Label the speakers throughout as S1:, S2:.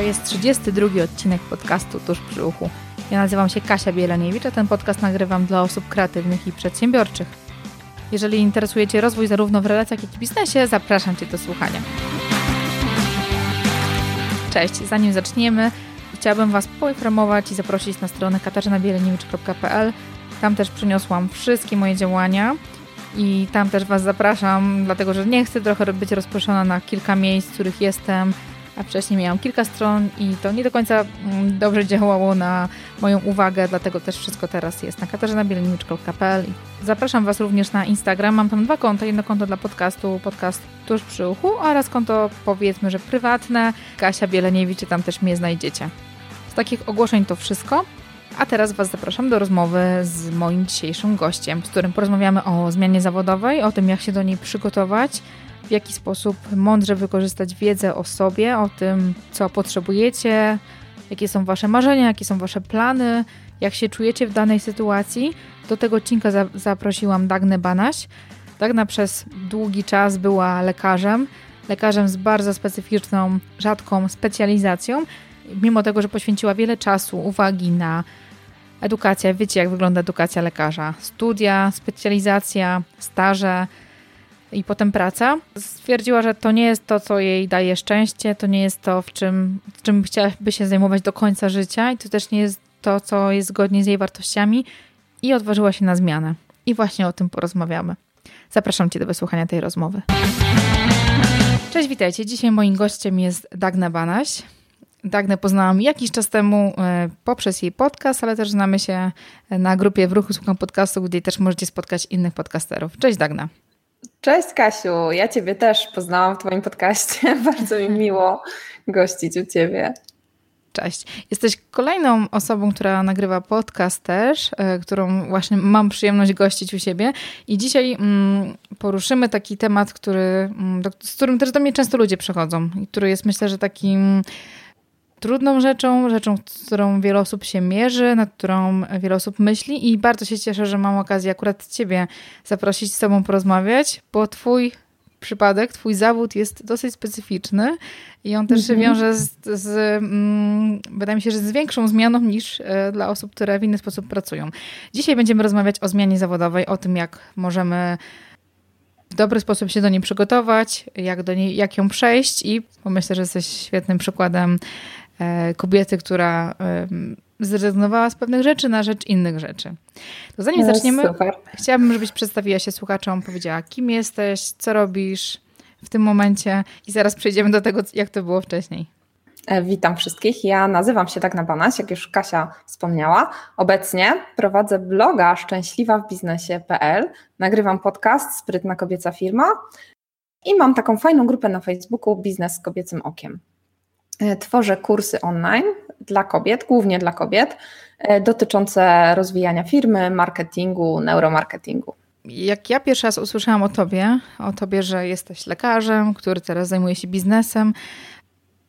S1: To jest 32 odcinek podcastu Tuż przy uchu. Ja nazywam się Kasia Bieleniewicz, a ten podcast nagrywam dla osób kreatywnych i przedsiębiorczych. Jeżeli interesuje Cię rozwój zarówno w relacjach, jak i biznesie, zapraszam Cię do słuchania. Cześć, zanim zaczniemy, chciałabym Was poinformować i zaprosić na stronę katarzynabiereniewicz.pl. Tam też przyniosłam wszystkie moje działania i tam też Was zapraszam, dlatego że nie chcę trochę być rozproszona na kilka miejsc, w których jestem, a wcześniej miałam kilka stron i to nie do końca mm, dobrze działało na moją uwagę, dlatego też wszystko teraz jest na katarzynabielenniczko.pl. Zapraszam Was również na Instagram, mam tam dwa konta, jedno konto dla podcastu, podcast tuż przy uchu oraz konto powiedzmy, że prywatne, Kasia Bieleniewicz, tam też mnie znajdziecie. Z takich ogłoszeń to wszystko. A teraz Was zapraszam do rozmowy z moim dzisiejszym gościem, z którym porozmawiamy o zmianie zawodowej, o tym, jak się do niej przygotować, w jaki sposób mądrze wykorzystać wiedzę o sobie, o tym, co potrzebujecie, jakie są Wasze marzenia, jakie są Wasze plany, jak się czujecie w danej sytuacji. Do tego odcinka za zaprosiłam Dagnę Banaś. Dagna przez długi czas była lekarzem, lekarzem z bardzo specyficzną, rzadką specjalizacją. Mimo tego, że poświęciła wiele czasu, uwagi na edukację, wiecie jak wygląda edukacja lekarza, studia, specjalizacja, staże, i potem praca. Stwierdziła, że to nie jest to, co jej daje szczęście, to nie jest to, w czym, czym chciałaby się zajmować do końca życia i to też nie jest to, co jest zgodnie z jej wartościami i odważyła się na zmianę. I właśnie o tym porozmawiamy. Zapraszam Cię do wysłuchania tej rozmowy. Cześć, witajcie. Dzisiaj moim gościem jest Dagna Banaś. Dagnę poznałam jakiś czas temu e, poprzez jej podcast, ale też znamy się na grupie w ruchu Słucham Podcastu, gdzie też możecie spotkać innych podcasterów. Cześć Dagna.
S2: Cześć Kasiu, ja Ciebie też poznałam w Twoim podcaście. Bardzo mi miło gościć u Ciebie.
S1: Cześć. Jesteś kolejną osobą, która nagrywa podcast też, e, którą właśnie mam przyjemność gościć u siebie. I dzisiaj mm, poruszymy taki temat, który, mm, z którym też do mnie często ludzie przychodzą i który jest myślę, że takim trudną rzeczą, rzeczą, z którą wiele osób się mierzy, nad którą wiele osób myśli i bardzo się cieszę, że mam okazję akurat Ciebie zaprosić z Tobą porozmawiać, bo Twój przypadek, Twój zawód jest dosyć specyficzny i on też się mhm. wiąże z, z mm, wydaje mi się, że z większą zmianą niż e, dla osób, które w inny sposób pracują. Dzisiaj będziemy rozmawiać o zmianie zawodowej, o tym, jak możemy w dobry sposób się do niej przygotować, jak, do niej, jak ją przejść i myślę, że jesteś świetnym przykładem kobiety, która zrezygnowała z pewnych rzeczy na rzecz innych rzeczy. To zanim no, zaczniemy, super. chciałabym, żebyś przedstawiła się słuchaczom, powiedziała, kim jesteś, co robisz w tym momencie i zaraz przejdziemy do tego, jak to było wcześniej.
S2: E, witam wszystkich. Ja nazywam się tak na Banaś, jak już Kasia wspomniała. Obecnie prowadzę bloga szczęśliwa w biznesie.pl, nagrywam podcast Sprytna kobieca firma i mam taką fajną grupę na Facebooku Biznes z kobiecym okiem. E, tworzę kursy online dla kobiet, głównie dla kobiet, e, dotyczące rozwijania firmy, marketingu, neuromarketingu.
S1: Jak ja pierwszy raz usłyszałam o tobie, o tobie, że jesteś lekarzem, który teraz zajmuje się biznesem,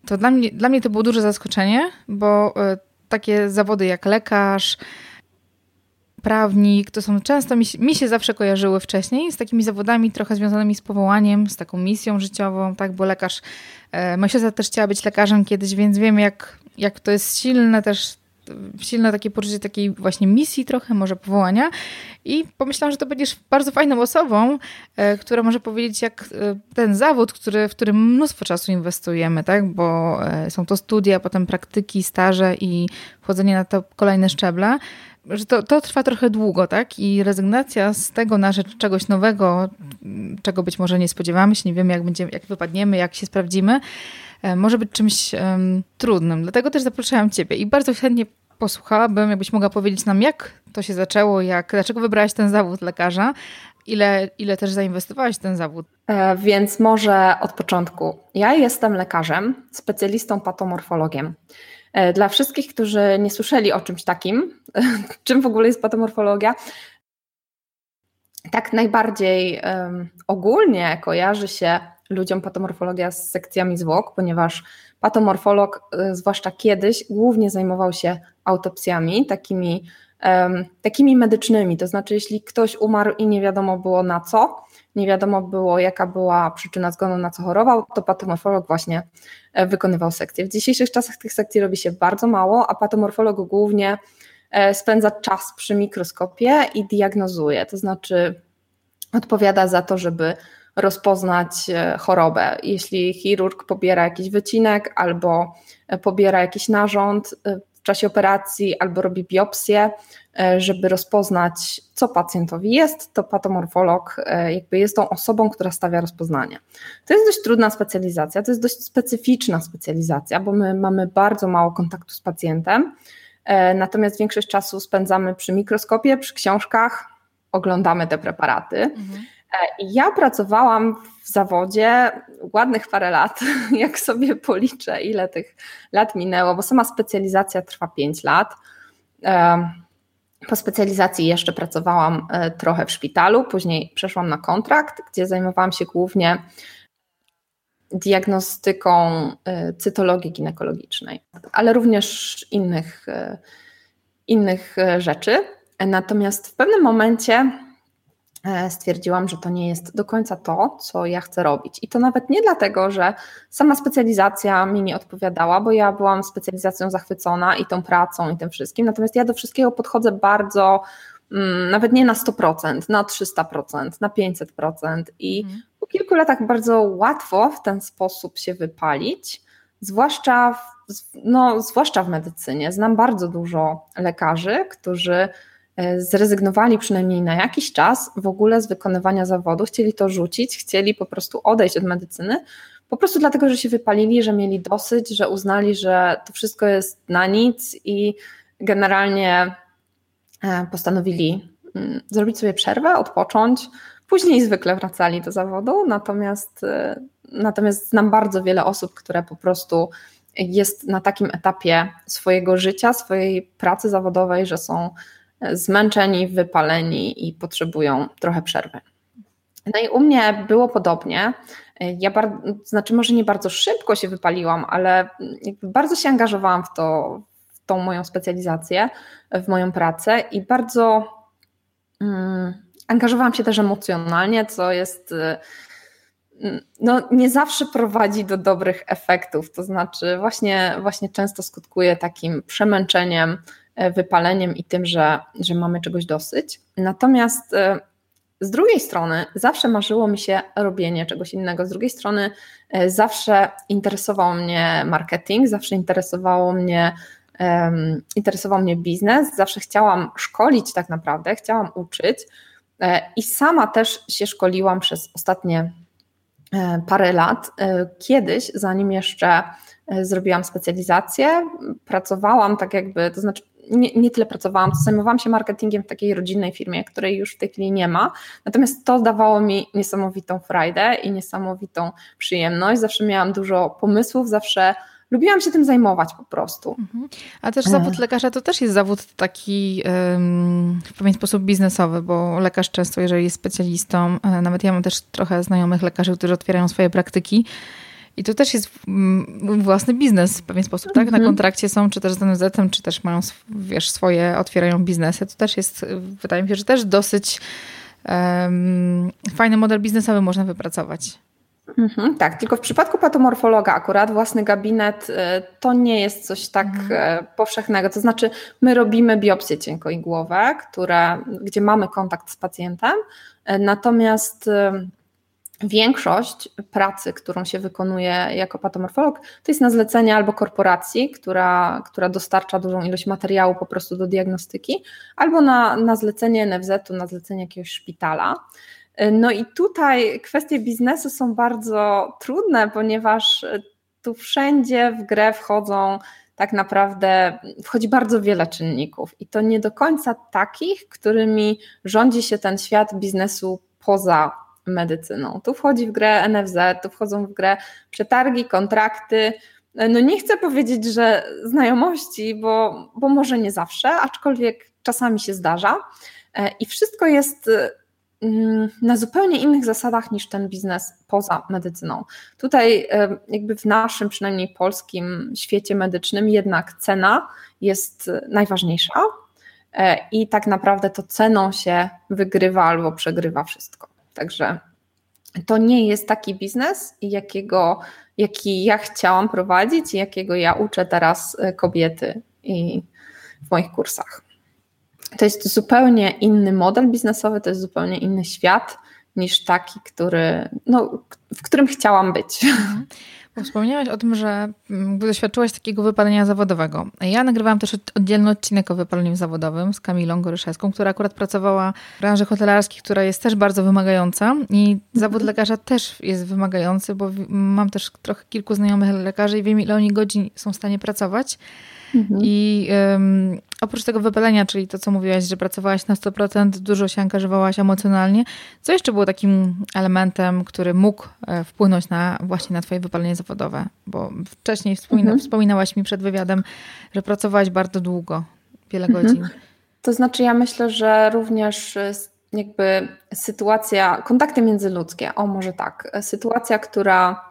S1: to dla mnie, dla mnie to było duże zaskoczenie, bo e, takie zawody jak lekarz, prawnik, to są często mi, mi, się zawsze kojarzyły wcześniej z takimi zawodami trochę związanymi z powołaniem, z taką misją życiową, tak, bo lekarz, e, moja siostra też chciała być lekarzem kiedyś, więc wiem jak, jak to jest silne też, silne takie poczucie takiej właśnie misji trochę, może powołania i pomyślałam, że to będziesz bardzo fajną osobą, e, która może powiedzieć jak e, ten zawód, który, w którym mnóstwo czasu inwestujemy, tak, bo e, są to studia, potem praktyki, staże i wchodzenie na to kolejne szczeble, że to, to trwa trochę długo, tak? I rezygnacja z tego na rzecz czegoś nowego, czego być może nie spodziewamy się, nie wiemy, jak, będziemy, jak wypadniemy, jak się sprawdzimy, może być czymś um, trudnym. Dlatego też zapraszałam Ciebie i bardzo chętnie posłuchałabym, jakbyś mogła powiedzieć nam, jak to się zaczęło, jak, dlaczego wybrałaś ten zawód lekarza, ile, ile też zainwestowałaś w ten zawód?
S2: E, więc może od początku. Ja jestem lekarzem, specjalistą patomorfologiem. E, dla wszystkich, którzy nie słyszeli o czymś takim, czym w ogóle jest patomorfologia, tak najbardziej um, ogólnie kojarzy się ludziom patomorfologia z sekcjami zwłok, ponieważ patomorfolog, y, zwłaszcza kiedyś, głównie zajmował się autopsjami, takimi takimi medycznymi, to znaczy jeśli ktoś umarł i nie wiadomo było na co, nie wiadomo było jaka była przyczyna zgonu, na co chorował, to patomorfolog właśnie e, wykonywał sekcję. W dzisiejszych czasach tych sekcji robi się bardzo mało, a patomorfolog głównie e, spędza czas przy mikroskopie i diagnozuje, to znaczy odpowiada za to, żeby rozpoznać e, chorobę. Jeśli chirurg pobiera jakiś wycinek albo pobiera jakiś narząd, w czasie operacji albo robi biopsję, e, żeby rozpoznać, co pacjentowi jest, to patomorfolog e, jakby jest tą osobą, która stawia rozpoznanie. To jest dość trudna specjalizacja, to jest dość specyficzna specjalizacja, bo my mamy bardzo mało kontaktu z pacjentem, e, natomiast większość czasu spędzamy przy mikroskopie, przy książkach, oglądamy te preparaty. Mhm. Ja pracowałam w zawodzie ładnych parę lat, jak sobie policzę, ile tych lat minęło, bo sama specjalizacja trwa 5 lat. Po specjalizacji jeszcze pracowałam e, trochę w szpitalu, później przeszłam na kontrakt, gdzie zajmowałam się głównie diagnostyką e, cytologii ginekologicznej, ale również innych, e, innych rzeczy. Natomiast w pewnym momencie E, stwierdziłam, że to nie jest do końca to, co ja chcę robić. I to nawet nie dlatego, że sama specjalizacja mi nie odpowiadała, bo ja byłam specjalizacją zachwycona i tą pracą i tym wszystkim. Natomiast ja do wszystkiego podchodzę bardzo, mm, nawet nie na 100%, na 300%, na 500%. I mhm. po kilku latach bardzo łatwo w ten sposób się wypalić, zwłaszcza w, no, zwłaszcza w medycynie. Znam bardzo dużo lekarzy, którzy E, zrezygnowali przynajmniej na jakiś czas w ogóle z wykonywania zawodu, chcieli to rzucić, chcieli po prostu odejść od medycyny, po prostu dlatego, że się wypalili, że mieli dosyć, że uznali, że to wszystko jest na nic i generalnie e, postanowili mm, zrobić sobie przerwę, odpocząć. Później zwykle wracali do zawodu, natomiast, e, natomiast znam bardzo wiele osób, które po prostu jest na takim etapie swojego życia, swojej pracy zawodowej, że są zmęczeni, wypaleni i potrzebują trochę przerwy. No i u mnie było podobnie. Ja bardzo, znaczy może nie bardzo szybko się wypaliłam, ale bardzo się angażowałam w to, w tą moją specjalizację, w moją pracę i bardzo mm, angażowałam się też emocjonalnie, co jest no, nie zawsze prowadzi do dobrych efektów. To znaczy, właśnie, właśnie często skutkuje takim przemęczeniem, wypaleniem i tym, że, że mamy czegoś dosyć. Natomiast e, z drugiej strony zawsze marzyło mi się robienie czegoś innego. Z drugiej strony e, zawsze interesował mnie marketing, zawsze interesowało mnie interesował mnie biznes, zawsze chciałam szkolić tak naprawdę, chciałam uczyć i sama też się szkoliłam przez ostatnie parę lat. Kiedyś, zanim jeszcze zrobiłam specjalizację, pracowałam tak jakby, to znaczy nie, nie tyle pracowałam, zajmowałam się marketingiem w takiej rodzinnej firmie, której już w tej chwili nie ma. Natomiast to dawało mi niesamowitą frajdę i niesamowitą przyjemność. Zawsze miałam dużo pomysłów, zawsze lubiłam się tym zajmować po prostu. Mhm.
S1: A też zawód lekarza to też jest zawód taki w pewien sposób biznesowy, bo lekarz często, jeżeli jest specjalistą, e, nawet ja mam też trochę znajomych lekarzy, którzy otwierają swoje praktyki, i to też jest mm, własny biznes w pewien sposób, tak? Na mhm. kontrakcie są, czy też z NFZ-em, czy też mają, wiesz, swoje, otwierają biznesy. To też jest, wydaje mi się, że też dosyć um, fajny model biznesowy można wypracować.
S2: Mhm, tak, tylko w przypadku patomorfologa akurat własny gabinet y, to nie jest coś tak mhm. Y, powszechnego. To znaczy, my robimy biopsje cienkoigłowe, które, gdzie mamy kontakt z pacjentem, y, natomiast większość pracy, którą się wykonuje jako patomorfolog, to jest na zlecenie albo korporacji, która, która dostarcza dużą ilość materiału po prostu do diagnostyki, albo na, na zlecenie NFZ-u, na zlecenie jakiegoś szpitala. No i tutaj kwestie biznesu są bardzo trudne, ponieważ tu wszędzie w grę wchodzą tak naprawdę, wchodzi bardzo wiele czynników i to nie do końca takich, którymi rządzi się ten świat biznesu poza medycyną. Tu wchodzi w grę NFZ, tu wchodzą w grę przetargi, kontrakty. No nie chcę powiedzieć, że znajomości, bo, bo może nie zawsze, aczkolwiek czasami się zdarza. E, I wszystko jest mm, na zupełnie innych zasadach niż ten biznes poza medycyną. Tutaj, e, jakby w naszym, przynajmniej polskim świecie medycznym, jednak cena jest najważniejsza i tak naprawdę to ceną się wygrywa albo przegrywa wszystko. Także to nie jest taki biznes, jakiego, jaki ja chciałam prowadzić i jakiego ja uczę teraz kobiety i w moich kursach. To jest zupełnie inny model biznesowy, to jest zupełnie inny świat niż taki, który, no, w którym chciałam być. Mhm.
S1: Wspomniałaś o tym, że mm, doświadczyłaś takiego wypalenia zawodowego. Ja nagrywałam też oddzielny odcinek o wypaleniu zawodowym z Kamilą Goryszewską, która akurat pracowała w branży hotelarskiej, która jest też bardzo wymagająca i zawód lekarza też jest wymagający, bo mam też trochę kilku znajomych lekarzy i wiem, ile oni godzin są w stanie pracować. Mhm. I um, oprócz tego wypalenia, czyli to, co mówiłaś, że pracowałaś na 100%, dużo się angażowałaś emocjonalnie, co jeszcze było takim elementem, który mógł e, wpłynąć na właśnie na twoje wypalenie zawodowe? Bo wcześniej wspomina, mhm. wspominałaś mi przed wywiadem, że pracowałaś bardzo długo, wiele mhm. godzin.
S2: To znaczy ja myślę, że również e, jakby sytuacja, kontakty międzyludzkie, o może tak, sytuacja, która E,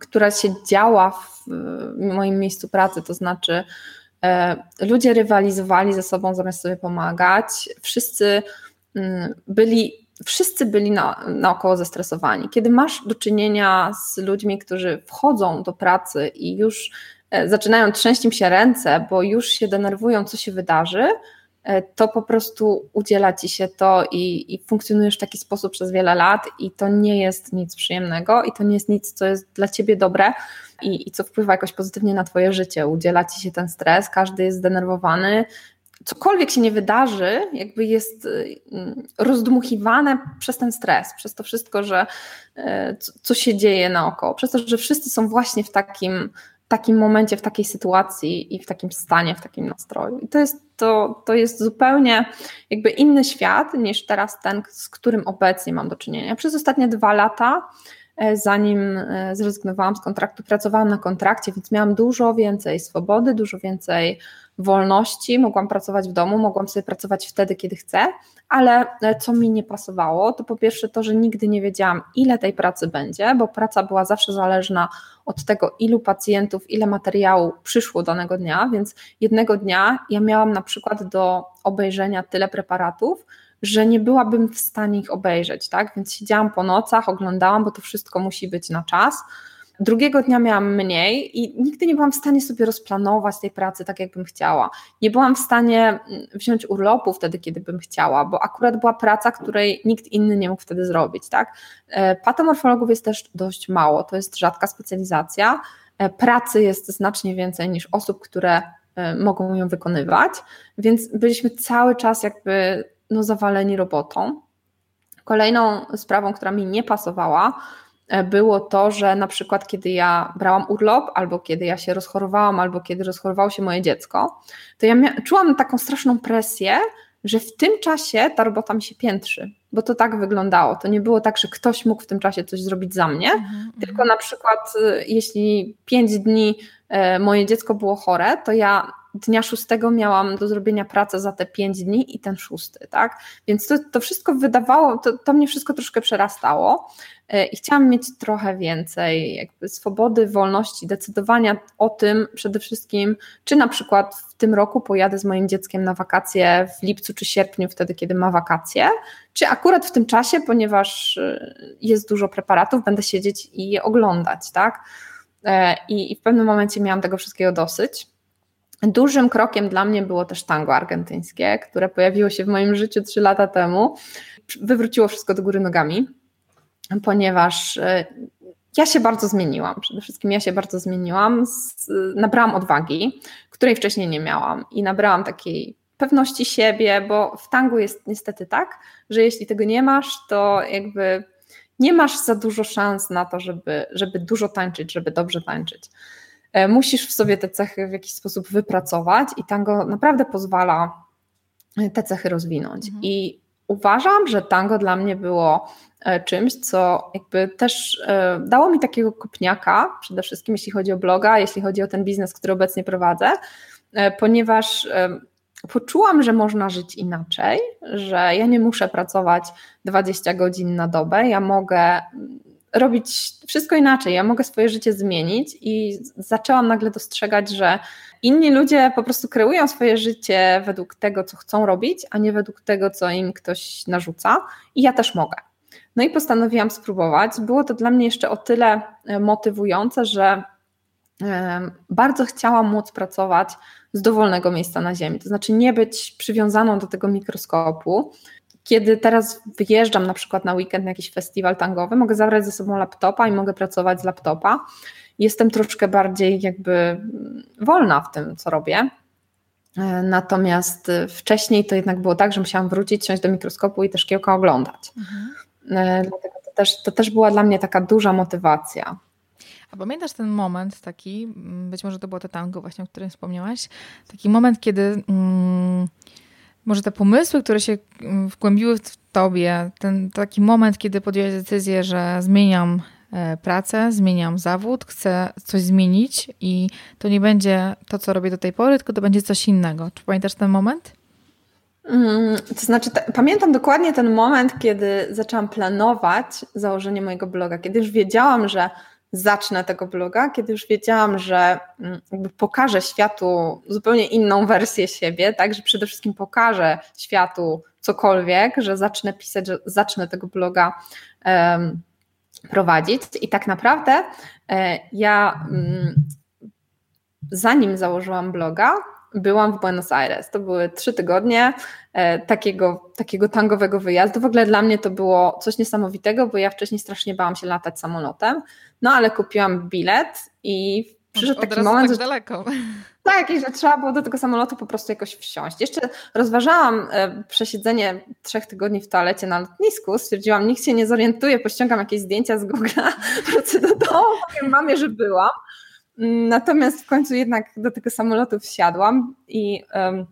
S2: która się działa w moim miejscu pracy, to znaczy e, ludzie rywalizowali ze sobą zamiast sobie pomagać, wszyscy mm, byli, wszyscy byli na, naokoło zestresowani. Kiedy masz do czynienia z ludźmi, którzy wchodzą do pracy i już e, zaczynają trzęść im się ręce, bo już się denerwują, co się wydarzy, E, to po prostu udziela ci się to i, i, funkcjonujesz w taki sposób przez wiele lat i to nie jest nic przyjemnego i to nie jest nic, co jest dla ciebie dobre i, i co wpływa jakoś pozytywnie na twoje życie. Udziela ci się ten stres, każdy jest zdenerwowany, cokolwiek się nie wydarzy, jakby jest y, rozdmuchiwane przez ten stres, przez to wszystko, że e, co się dzieje naokoło, przez to, że wszyscy są właśnie w takim takim momencie, w takiej sytuacji i w takim stanie, w takim nastroju. I to jest, to, to jest zupełnie jakby inny świat niż teraz ten, z którym obecnie mam do czynienia. Przez ostatnie dwa lata, zanim e, zrezygnowałam z kontraktu, pracowałam na kontrakcie, więc miałam dużo więcej swobody, dużo więcej wolności, mogłam pracować w domu, mogłam sobie pracować wtedy, kiedy chcę, ale e, co mi nie pasowało, to po pierwsze to, że nigdy nie wiedziałam, ile tej pracy będzie, bo praca była zawsze zależna od tego, ilu pacjentów, ile materiału przyszło danego dnia, więc jednego dnia ja miałam na przykład do obejrzenia tyle preparatów, że nie byłabym w stanie ich obejrzeć, tak? Więc siedziałam po nocach, oglądałam, bo to wszystko musi być na czas. Drugiego dnia miałam mniej i nigdy nie byłam w stanie sobie rozplanować tej pracy tak, jakbym chciała. Nie byłam w stanie mm, wziąć urlopu wtedy, kiedy bym chciała, bo akurat była praca, której nikt inny nie mógł wtedy zrobić. Tak? E, patomorfologów jest też dość mało, to jest rzadka specjalizacja. E, pracy jest znacznie więcej niż osób, które e, mogą ją wykonywać, więc byliśmy cały czas jakby no, zawaleni robotą. Kolejną sprawą, która mi nie pasowała, E, było to, że na przykład kiedy ja brałam urlop, albo kiedy ja się rozchorowałam, albo kiedy rozchorowało się moje dziecko, to ja czułam taką straszną presję, że w tym czasie ta robota mi się piętrzy, bo to tak wyglądało. To nie było tak, że ktoś mógł w tym czasie coś zrobić za mnie, mhm, tylko mhm. na przykład y, jeśli pięć dni e, moje dziecko było chore, to ja dnia szóstego miałam do zrobienia pracę za te pięć dni i ten szósty, tak? Więc to, to wszystko wydawało, to, to mnie wszystko troszkę przerastało e, i chciałam mieć trochę więcej jakby swobody, wolności, decydowania o tym przede wszystkim, czy na przykład w tym roku pojadę z moim dzieckiem na wakacje w lipcu czy sierpniu, wtedy kiedy ma wakacje, czy akurat w tym czasie, ponieważ e, jest dużo preparatów, będę siedzieć i je oglądać, tak? E, I, I w pewnym momencie miałam tego wszystkiego dosyć. Dużym krokiem dla mnie było też tango argentyńskie, które pojawiło się w moim życiu trzy lata temu. Wywróciło wszystko do góry nogami, ponieważ e, ja się bardzo zmieniłam. Przede wszystkim ja się bardzo zmieniłam. Nabrałam odwagi, której wcześniej nie miałam, i nabrałam takiej pewności siebie, bo w tangu jest niestety tak, że jeśli tego nie masz, to jakby nie masz za dużo szans na to, żeby, żeby dużo tańczyć, żeby dobrze tańczyć. E, musisz w sobie te cechy w jakiś sposób wypracować i tango naprawdę pozwala e, te cechy rozwinąć. Mhm. I uważam, że tango dla mnie było e, czymś, co jakby też dało mi takiego kopniaka, przede wszystkim jeśli chodzi o bloga, jeśli chodzi o ten biznes, który obecnie prowadzę, ponieważ poczułam, że można żyć inaczej, że ja nie muszę pracować 20 godzin na dobę, ja mogę robić wszystko inaczej. Ja mogę swoje życie zmienić i zaczęłam nagle dostrzegać, że inni ludzie po prostu kreują swoje życie według tego, co chcą robić, a nie według tego, co im ktoś narzuca. I ja też mogę. No i postanowiłam spróbować. Było to dla mnie jeszcze o tyle e, motywujące, że bardzo chciałam móc pracować z dowolnego miejsca na Ziemi, to znaczy nie być przywiązaną do tego mikroskopu. Kiedy teraz wyjeżdżam na przykład na weekend na jakiś festiwal tangowy, mogę zabrać ze sobą laptopa i mogę pracować z laptopa. Jestem troszkę bardziej jakby wolna w tym, co robię. E, natomiast wcześniej to jednak było tak, że musiałam wrócić, siąść do mikroskopu i też szkiełka oglądać. Mhm. Dlatego to też, to też była dla mnie taka duża motywacja.
S1: A pamiętasz ten moment taki, być może to było to tango właśnie, o którym wspomniałaś, taki moment, kiedy mm, może te pomysły, które się mm, wgłębiły w tobie, ten taki moment, kiedy podjęłaś decyzję, że zmieniam e, pracę, zmieniam zawód, chcę coś zmienić i to nie będzie to, co robię do tej pory, tylko to będzie coś innego. Czy pamiętasz ten moment?
S2: to znaczy, pamiętam dokładnie ten moment, kiedy zaczęłam planować założenie mojego bloga, kiedy już wiedziałam, że zacznę tego bloga, kiedy już wiedziałam, że mm, jakby pokażę światu zupełnie inną wersję siebie, tak, że przede wszystkim pokażę światu cokolwiek, że zacznę pisać, że zacznę tego bloga um, prowadzić. I tak naprawdę e, ja mm, zanim założyłam bloga, byłam w Buenos Aires. To były trzy tygodnie e, takiego, takiego tangowego wyjazdu. W ogóle dla mnie to było coś niesamowitego, bo ja wcześniej strasznie bałam się latać samolotem, no ale kupiłam bilet i przyszedł
S1: Od
S2: taki moment,
S1: tak że daleko.
S2: Tak, że trzeba było do tego samolotu po prostu jakoś wsiąść. Jeszcze rozważałam e, przesiedzenie trzech tygodni w toalecie na lotnisku. Stwierdziłam, nikt się nie zorientuje, pościągam jakieś zdjęcia z Google'a, wrócę do domu, powiem mamie, że byłam. Natomiast w końcu jednak do tego samolotu wsiadłam i, um,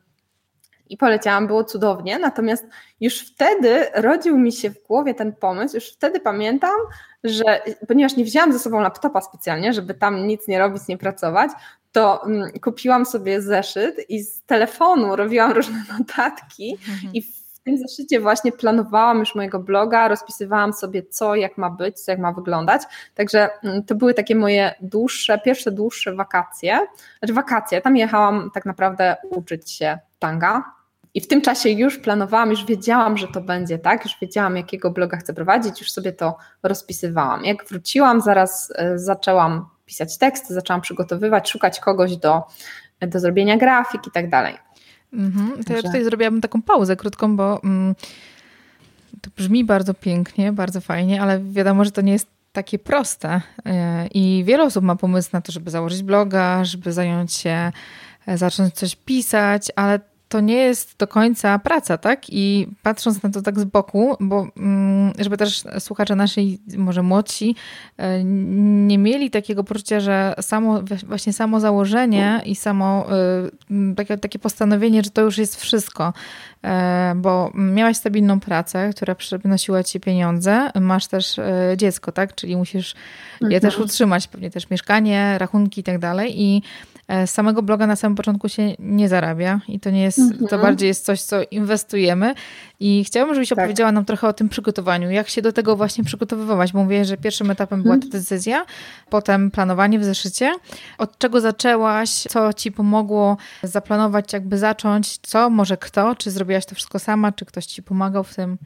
S2: i poleciałam, było cudownie. Natomiast już wtedy rodził mi się w głowie ten pomysł, już wtedy pamiętam, że ponieważ nie wzięłam ze sobą laptopa specjalnie, żeby tam nic nie robić, nie pracować, to um, kupiłam sobie zeszyt i z telefonu robiłam różne notatki mhm. i tym zeszycie właśnie planowałam już mojego bloga, rozpisywałam sobie co, jak ma być, co, jak ma wyglądać. Także mm, to były takie moje dłuższe, pierwsze dłuższe wakacje. Znaczy wakacje, tam jechałam tak naprawdę uczyć się tanga. I w tym czasie już planowałam, już wiedziałam, że to będzie tak, już wiedziałam, jakiego bloga chcę prowadzić, już sobie to rozpisywałam. Jak wróciłam, zaraz e, zaczęłam pisać teksty, zaczęłam przygotowywać, szukać kogoś do, do zrobienia grafik i tak dalej.
S1: Mhm. To ja tutaj zrobiłabym taką pauzę krótką, bo mm, to brzmi bardzo pięknie, bardzo fajnie, ale wiadomo, że to nie jest takie proste. E, I wiele osób ma pomysł na to, żeby założyć bloga, żeby zająć się, e, zacząć coś pisać, ale to nie jest do końca praca, tak? I patrząc na to tak z boku, bo mm, żeby też słuchacze naszej, może młodsi, e, nie mieli takiego poczucia, że samo, właśnie samo założenie i samo e, takie, takie postanowienie, że to już jest wszystko, bo miałaś stabilną pracę, która przynosiła ci pieniądze, masz też dziecko, tak? Czyli musisz je mhm. też utrzymać, pewnie też mieszkanie, rachunki i tak dalej. I z samego bloga na samym początku się nie zarabia i to nie jest, mhm. to bardziej jest coś, co inwestujemy i chciałabym, żebyś tak. opowiedziała nam trochę o tym przygotowaniu, jak się do tego właśnie przygotowywałaś, bo mówię, że pierwszym etapem była mhm. ta decyzja, potem planowanie w zeszycie. Od czego zaczęłaś, co ci pomogło zaplanować, jakby zacząć, co, może kto, czy zrobiłaś to wszystko sama, czy ktoś ci pomagał w tym?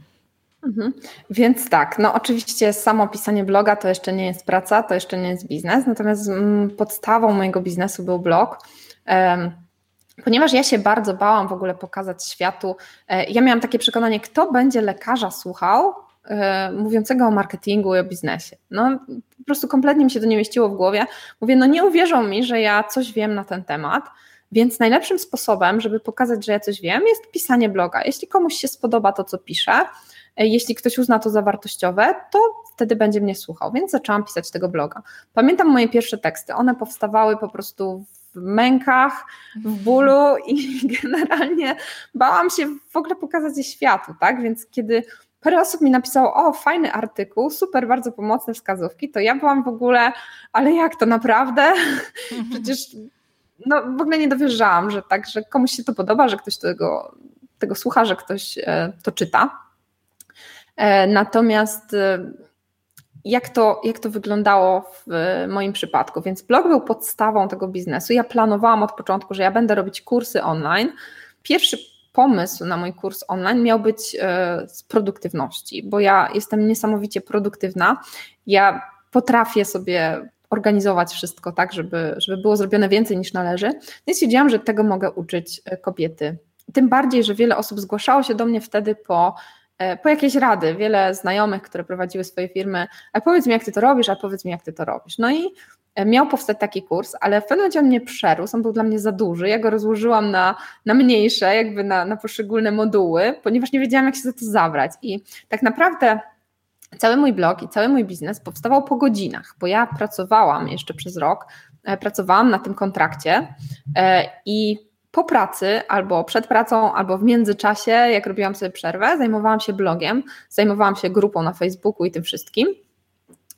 S2: Mhm. Więc tak, no oczywiście samo pisanie bloga to jeszcze nie jest praca, to jeszcze nie jest biznes, natomiast mm, podstawą mojego biznesu był blog. Ponieważ ja się bardzo bałam w ogóle pokazać światu, e, ja miałam takie przekonanie, kto będzie lekarza słuchał, e, mówiącego o marketingu i o biznesie. No po prostu kompletnie mi się to nie mieściło w głowie. Mówię, no nie uwierzą mi, że ja coś wiem na ten temat, więc najlepszym sposobem, żeby pokazać, że ja coś wiem, jest pisanie bloga. Jeśli komuś się spodoba to, co piszę, E, jeśli ktoś uzna to za wartościowe, to wtedy będzie mnie słuchał, więc zaczęłam pisać tego bloga. Pamiętam moje pierwsze teksty, one powstawały po prostu w mękach, w bólu i generalnie bałam się w ogóle pokazać je światu, tak? Więc kiedy parę osób mi napisało, o fajny artykuł, super, bardzo pomocne wskazówki, to ja byłam w ogóle, ale jak to naprawdę? Przecież no, w ogóle nie dowierzałam, że tak, że komuś się to podoba, że ktoś tego, tego słucha, że ktoś e, to czyta. E, natomiast e, jak to, jak to wyglądało w moim przypadku. Więc blog był podstawą tego biznesu. Ja planowałam od początku, że ja będę robić kursy online. Pierwszy pomysł na mój kurs online miał być e, z produktywności, bo ja jestem niesamowicie produktywna. Ja potrafię sobie organizować wszystko tak, żeby, żeby było zrobione więcej niż należy. Więc wiedziałam, że tego mogę uczyć e, kobiety. Tym bardziej, że wiele osób zgłaszało się do mnie wtedy po po jakieś rady. Wiele znajomych, które prowadziły swoje firmy, a powiedz mi, jak ty to robisz, a powiedz mi, jak ty to robisz. No i e, miał powstać taki kurs, ale w pewnym momencie on mnie przerósł, on był dla mnie za duży. Ja go rozłożyłam na, na mniejsze, jakby na, na poszczególne moduły, ponieważ nie wiedziałam, jak się za to zabrać. I tak naprawdę cały mój blog i cały mój biznes powstawał po godzinach, bo ja pracowałam jeszcze przez rok, e, pracowałam na tym kontrakcie i po pracy, albo przed pracą, albo w międzyczasie, jak robiłam sobie przerwę, zajmowałam się blogiem, zajmowałam się grupą na Facebooku i tym wszystkim.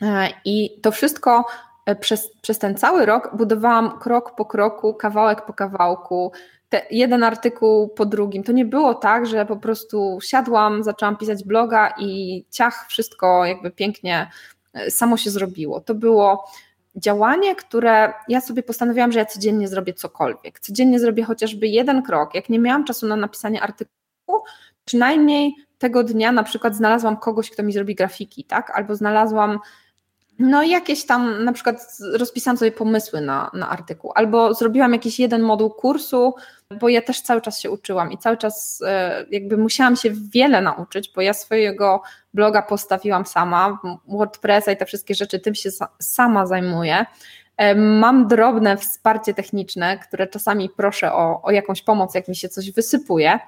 S2: E, I to wszystko e, przez, przez ten cały rok budowałam krok po kroku, kawałek po kawałku, te, jeden artykuł po drugim. To nie było tak, że po prostu siadłam, zaczęłam pisać bloga i ciach, wszystko jakby pięknie e, samo się zrobiło. To było działanie, które ja sobie postanowiłam, że ja codziennie zrobię cokolwiek. Codziennie zrobię chociażby jeden krok. Jak nie miałam czasu na napisanie artykułu, przynajmniej tego dnia na przykład znalazłam kogoś, kto mi zrobi grafiki, tak? Albo znalazłam no jakieś tam, na przykład rozpisałam sobie pomysły na, na artykuł, albo zrobiłam jakiś jeden moduł kursu, bo ja też cały czas się uczyłam i cały czas e, jakby musiałam się wiele nauczyć, bo ja swojego bloga postawiłam sama, WordPressa i te wszystkie rzeczy, tym się sama zajmuję. E, mam drobne wsparcie techniczne, które czasami proszę o, o jakąś pomoc, jak mi się coś wysypuje.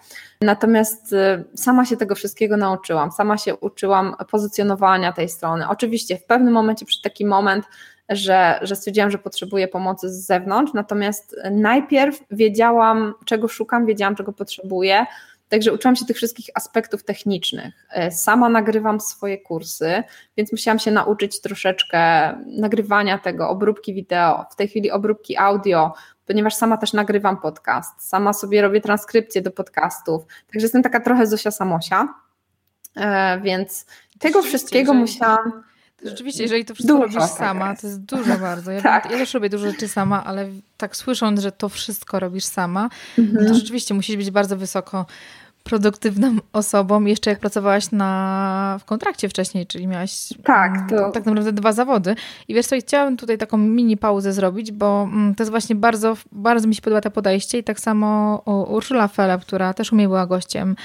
S2: Natomiast e, sama się tego wszystkiego nauczyłam, sama się uczyłam pozycjonowania tej strony. Oczywiście w pewnym momencie przyszedł taki moment, że, że stwierdziłam, że potrzebuję pomocy z zewnątrz, natomiast najpierw wiedziałam, czego szukam, wiedziałam, czego potrzebuję. Także uczyłam się tych wszystkich aspektów technicznych. E, sama nagrywam swoje kursy, więc musiałam się nauczyć troszeczkę nagrywania tego, obróbki wideo, w tej chwili obróbki audio, ponieważ sama też nagrywam podcast, sama sobie robię transkrypcje do podcastów. Także jestem taka trochę Zosia Samosia, e, więc tego wszystkiego musiałam
S1: Rzeczywiście, jeżeli to wszystko dużo robisz sama, to jest dużo bardzo. Ja, tak. ja też robię dużo rzeczy sama, ale tak słysząc, że to wszystko robisz sama, mhm. to rzeczywiście musisz być bardzo wysoko produktywną osobą, jeszcze jak pracowałaś na, w kontrakcie wcześniej, czyli miałaś tak, mm, to... tak naprawdę dwa zawody. I wiesz co, chciałabym tutaj taką mini pauzę zrobić, bo mm, to jest właśnie bardzo, bardzo mi się podoba to podejście i tak samo Urszula Fele, która też u mnie była gościem,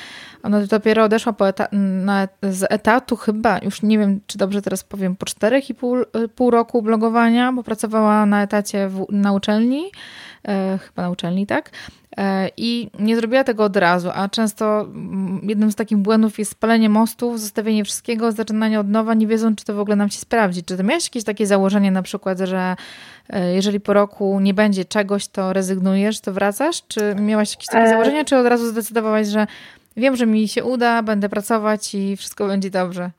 S1: ona dopiero odeszła po eta na, z etatu chyba, już nie wiem, czy dobrze teraz powiem, po czterech i pół, pół roku blogowania, bo pracowała na etacie w, na uczelni, chyba na uczelni, tak? E, I nie zrobiła tego od razu, a często mm, jednym z takich błędów jest spalenie mostów, zostawienie wszystkiego, zaczynanie od nowa, nie wiedząc, czy to w ogóle nam się sprawdzi. Czy ty miałeś jakieś takie założenie na przykład, że e, jeżeli po roku nie będzie czegoś, to rezygnujesz, to wracasz? Czy miałaś jakieś takie e... założenia, czy od razu zdecydowałaś, że wiem, że mi się uda, będę pracować i wszystko będzie dobrze?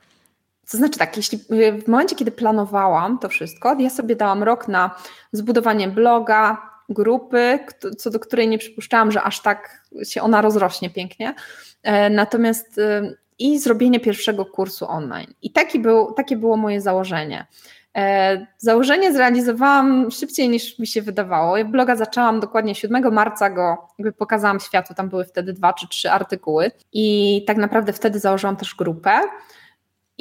S2: To znaczy tak, jeśli w momencie, kiedy planowałam to wszystko, ja sobie dałam rok na zbudowanie bloga, grupy, co do której nie przypuszczałam, że aż tak się ona rozrośnie pięknie. E, natomiast y, i zrobienie pierwszego kursu online. I taki był, takie było moje założenie. E, założenie zrealizowałam szybciej niż mi się wydawało. Bloga zaczęłam dokładnie 7 marca go, jakby pokazałam światu, tam były wtedy dwa czy trzy artykuły i tak naprawdę wtedy założyłam też grupę.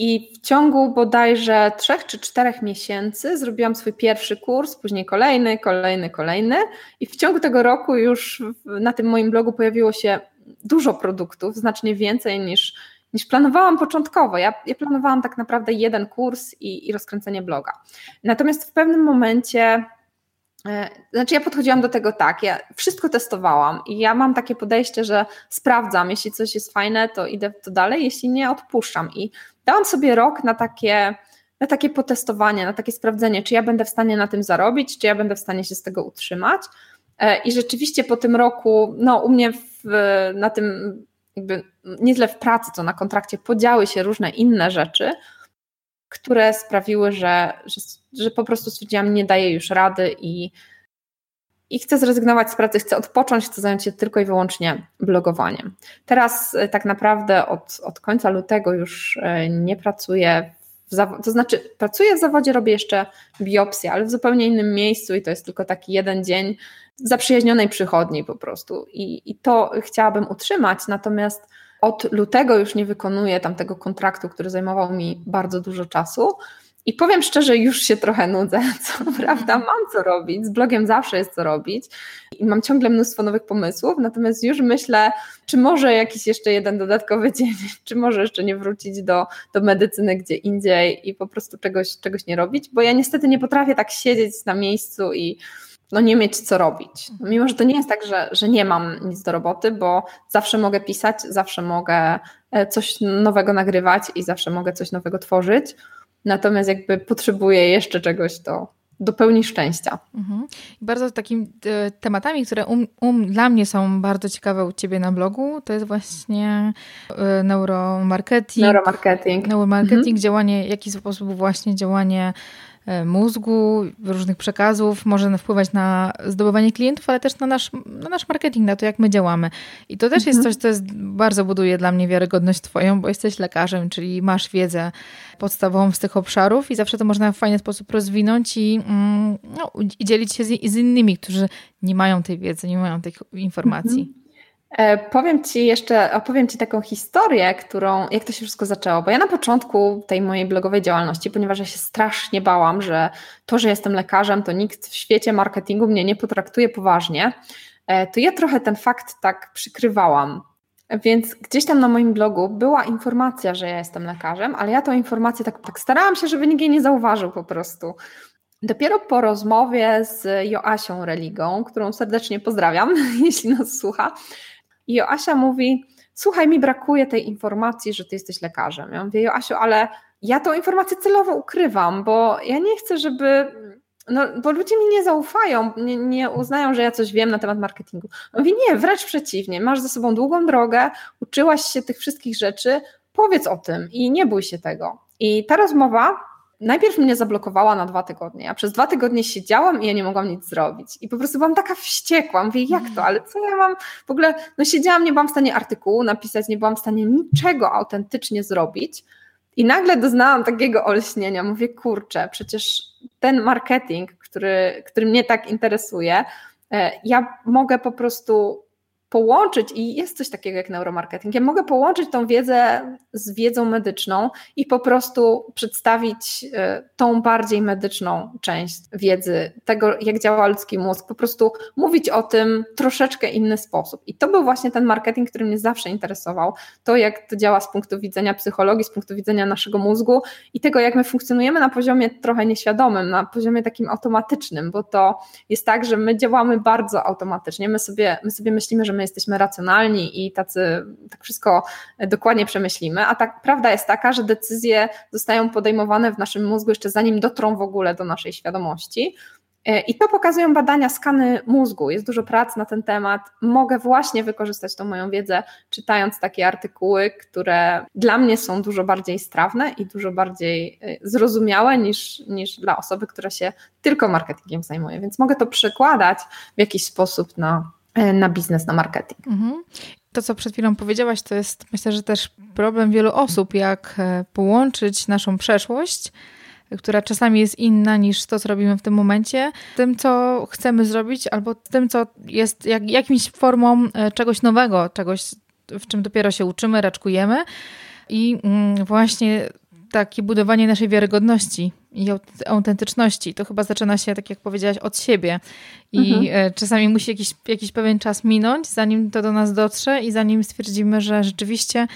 S2: I w ciągu bodajże trzech czy czterech miesięcy zrobiłam swój pierwszy kurs, później kolejny, kolejny, kolejny. I w ciągu tego roku już na tym moim blogu pojawiło się dużo produktów, znacznie więcej niż, niż planowałam początkowo. Ja, ja planowałam tak naprawdę jeden kurs i, i rozkręcenie bloga. Natomiast w pewnym momencie e, znaczy, ja podchodziłam do tego tak, ja wszystko testowałam i ja mam takie podejście, że sprawdzam, jeśli coś jest fajne, to idę w to dalej, jeśli nie, odpuszczam. I dałam sobie rok na takie, na takie potestowanie, na takie sprawdzenie, czy ja będę w stanie na tym zarobić, czy ja będę w stanie się z tego utrzymać. E, I rzeczywiście po tym roku, no u mnie w, na tym, jakby nie tyle w pracy, co na kontrakcie, podziały się różne inne rzeczy, które sprawiły, że, że, że po prostu stwierdziłam, nie daję już rady i, i chcę zrezygnować z pracy, chcę odpocząć, chcę zająć się tylko i wyłącznie blogowaniem. Teraz e, tak naprawdę od, od końca lutego już e, nie pracuję to znaczy pracuję w zawodzie, robię jeszcze biopsję, ale w zupełnie innym miejscu i to jest tylko taki jeden dzień zaprzyjaźnionej przychodni po prostu. I, i to chciałabym utrzymać, natomiast od lutego już nie wykonuję tamtego kontraktu, który zajmował mi bardzo dużo czasu. I powiem szczerze, już się trochę nudzę, co prawda mam co robić, z blogiem zawsze jest co robić i mam ciągle mnóstwo nowych pomysłów, natomiast już myślę, czy może jakiś jeszcze jeden dodatkowy dzień, czy może jeszcze nie wrócić do, do medycyny gdzie indziej i po prostu czegoś, czegoś nie robić, bo ja niestety nie potrafię tak siedzieć na miejscu i no nie mieć co robić. Mimo, że to nie jest tak, że, że nie mam nic do roboty, bo zawsze mogę pisać, zawsze mogę e, coś nowego nagrywać i zawsze mogę coś nowego tworzyć. Natomiast jakby potrzebuję jeszcze czegoś do, do pełni szczęścia.
S1: Mhm. Bardzo takimi e, tematami, które um, um, dla mnie są bardzo ciekawe u Ciebie na blogu, to jest właśnie e, neuromarketing.
S2: Neuromarketing.
S1: Neuromarketing, mhm. działanie, jaki sposób właśnie działanie mózgu, różnych przekazów, może wpływać na zdobywanie klientów, ale też na nasz, na nasz marketing, na to, jak my działamy. I to też mhm. jest coś, co jest, bardzo buduje dla mnie wiarygodność Twoją, bo jesteś lekarzem, czyli masz wiedzę podstawową z tych obszarów i zawsze to można w fajny sposób rozwinąć i, mm, no, i dzielić się z, z, innymi, którzy nie mają tej wiedzy, nie mają tych informacji. Mhm.
S2: E, powiem Ci jeszcze, opowiem Ci taką historię, którą, jak to się wszystko zaczęło, bo ja na początku tej mojej blogowej działalności, ponieważ ja się strasznie bałam, że to, że jestem lekarzem, to nikt w świecie marketingu mnie nie potraktuje poważnie, e, to ja trochę ten fakt tak przykrywałam. Więc gdzieś tam na moim blogu była informacja, że ja jestem lekarzem, ale ja tą informację tak, tak starałam się, żeby nikt jej nie zauważył po prostu. Dopiero po rozmowie z Joasią Religą, którą serdecznie pozdrawiam, jeśli nas słucha, i Joasia mówi, słuchaj, mi brakuje tej informacji, że ty jesteś lekarzem. Ja mówię, Joasiu, ale ja tą informację celowo ukrywam, bo ja nie chcę, żeby no, bo ludzie mi nie zaufają, nie, nie, uznają, że ja coś wiem na temat marketingu. Mówi, nie, wręcz przeciwnie, masz za sobą długą drogę, uczyłaś się tych wszystkich rzeczy, powiedz o tym i nie bój się tego. I ta rozmowa najpierw mnie zablokowała na dwa tygodnie, a przez dwa tygodnie siedziałam i ja nie mogłam nic zrobić. I po prostu byłam taka wściekła. Mówię, jak to, ale co ja mam w ogóle? No siedziałam, nie byłam w stanie artykułu napisać, nie byłam w stanie niczego autentycznie zrobić. I nagle doznałam takiego olśnienia. Mówię, kurczę, przecież ten marketing, który, który mnie tak interesuje, e, ja mogę po prostu połączyć, i jest coś takiego jak neuromarketing, ja mogę połączyć tą wiedzę z wiedzą medyczną i po prostu przedstawić e, tą bardziej medyczną część wiedzy, tego jak działa ludzki mózg, po prostu mówić o tym troszeczkę inny sposób. I to był właśnie ten marketing, który mnie zawsze interesował. To, jak to działa z punktu widzenia psychologii, z punktu widzenia naszego mózgu i tego, jak my funkcjonujemy na poziomie trochę nieświadomym, na poziomie takim automatycznym, bo to jest tak, że my działamy bardzo automatycznie. My sobie, my sobie myślimy, że my jesteśmy racjonalni i tacy tak wszystko dokładnie przemyślimy, a tak prawda jest taka, że decyzje zostają podejmowane w naszym mózgu jeszcze zanim dotrą w ogóle do naszej świadomości. E, I to pokazują badania, skany mózgu. Jest dużo prac na ten temat. Mogę właśnie wykorzystać tą moją wiedzę, czytając takie artykuły, które dla mnie są dużo bardziej strawne i dużo bardziej e, zrozumiałe niż, niż dla osoby, która się tylko marketingiem zajmuje. Więc mogę to przekładać w jakiś sposób na, na biznes, na marketing. Mhm.
S1: To, co przed chwilą powiedziałaś, to jest myślę, że też problem wielu osób, jak połączyć naszą przeszłość która czasami jest inna niż to, co robimy w tym momencie, tym, co chcemy zrobić, albo tym, co jest jak, jakimś formą e, czegoś nowego, czegoś, w czym dopiero się uczymy, raczkujemy. I mm, właśnie takie budowanie naszej wiarygodności i autentyczności. To chyba zaczyna się, tak jak powiedziałaś, od siebie. I mhm. E, czasami musi jakiś, jakiś pewien czas minąć, zanim to do nas dotrze i zanim stwierdzimy, że rzeczywiście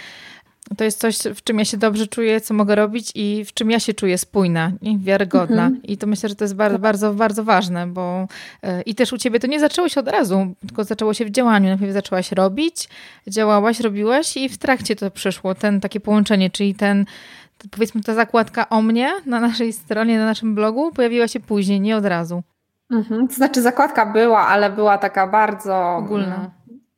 S1: to jest coś, w czym ja się dobrze czuję, co mogę robić i w czym ja się czuję spójna, i wiarygodna. Mhm. I to myślę, że to jest bardzo, bardzo, bardzo ważne, bo e, i też u ciebie to nie zaczęło się od razu, tylko zaczęło się w działaniu. Najpierw zaczęłaś robić, działałaś, robiłaś i w trakcie to przyszło, ten takie połączenie, czyli ten powiedzmy ta zakładka o mnie na naszej stronie, na naszym blogu pojawiła się później, nie od razu.
S2: Mhm. To znaczy zakładka była, ale była taka bardzo ogólna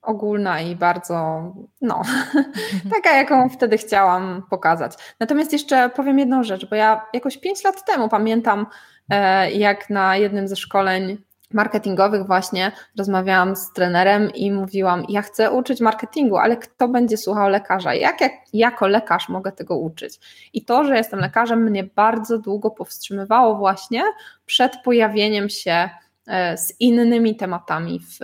S2: ogólna i bardzo, no, taka, jaką wtedy chciałam pokazać. Natomiast jeszcze powiem jedną rzecz, bo ja jakoś 5 lat temu pamiętam, e, jak na jednym ze szkoleń marketingowych właśnie rozmawiałam z trenerem i mówiłam, ja chcę uczyć marketingu, ale kto będzie słuchał lekarza? Jak, jak jako lekarz mogę tego uczyć? I to, że jestem lekarzem mnie bardzo długo powstrzymywało właśnie przed pojawieniem się e, z innymi tematami w,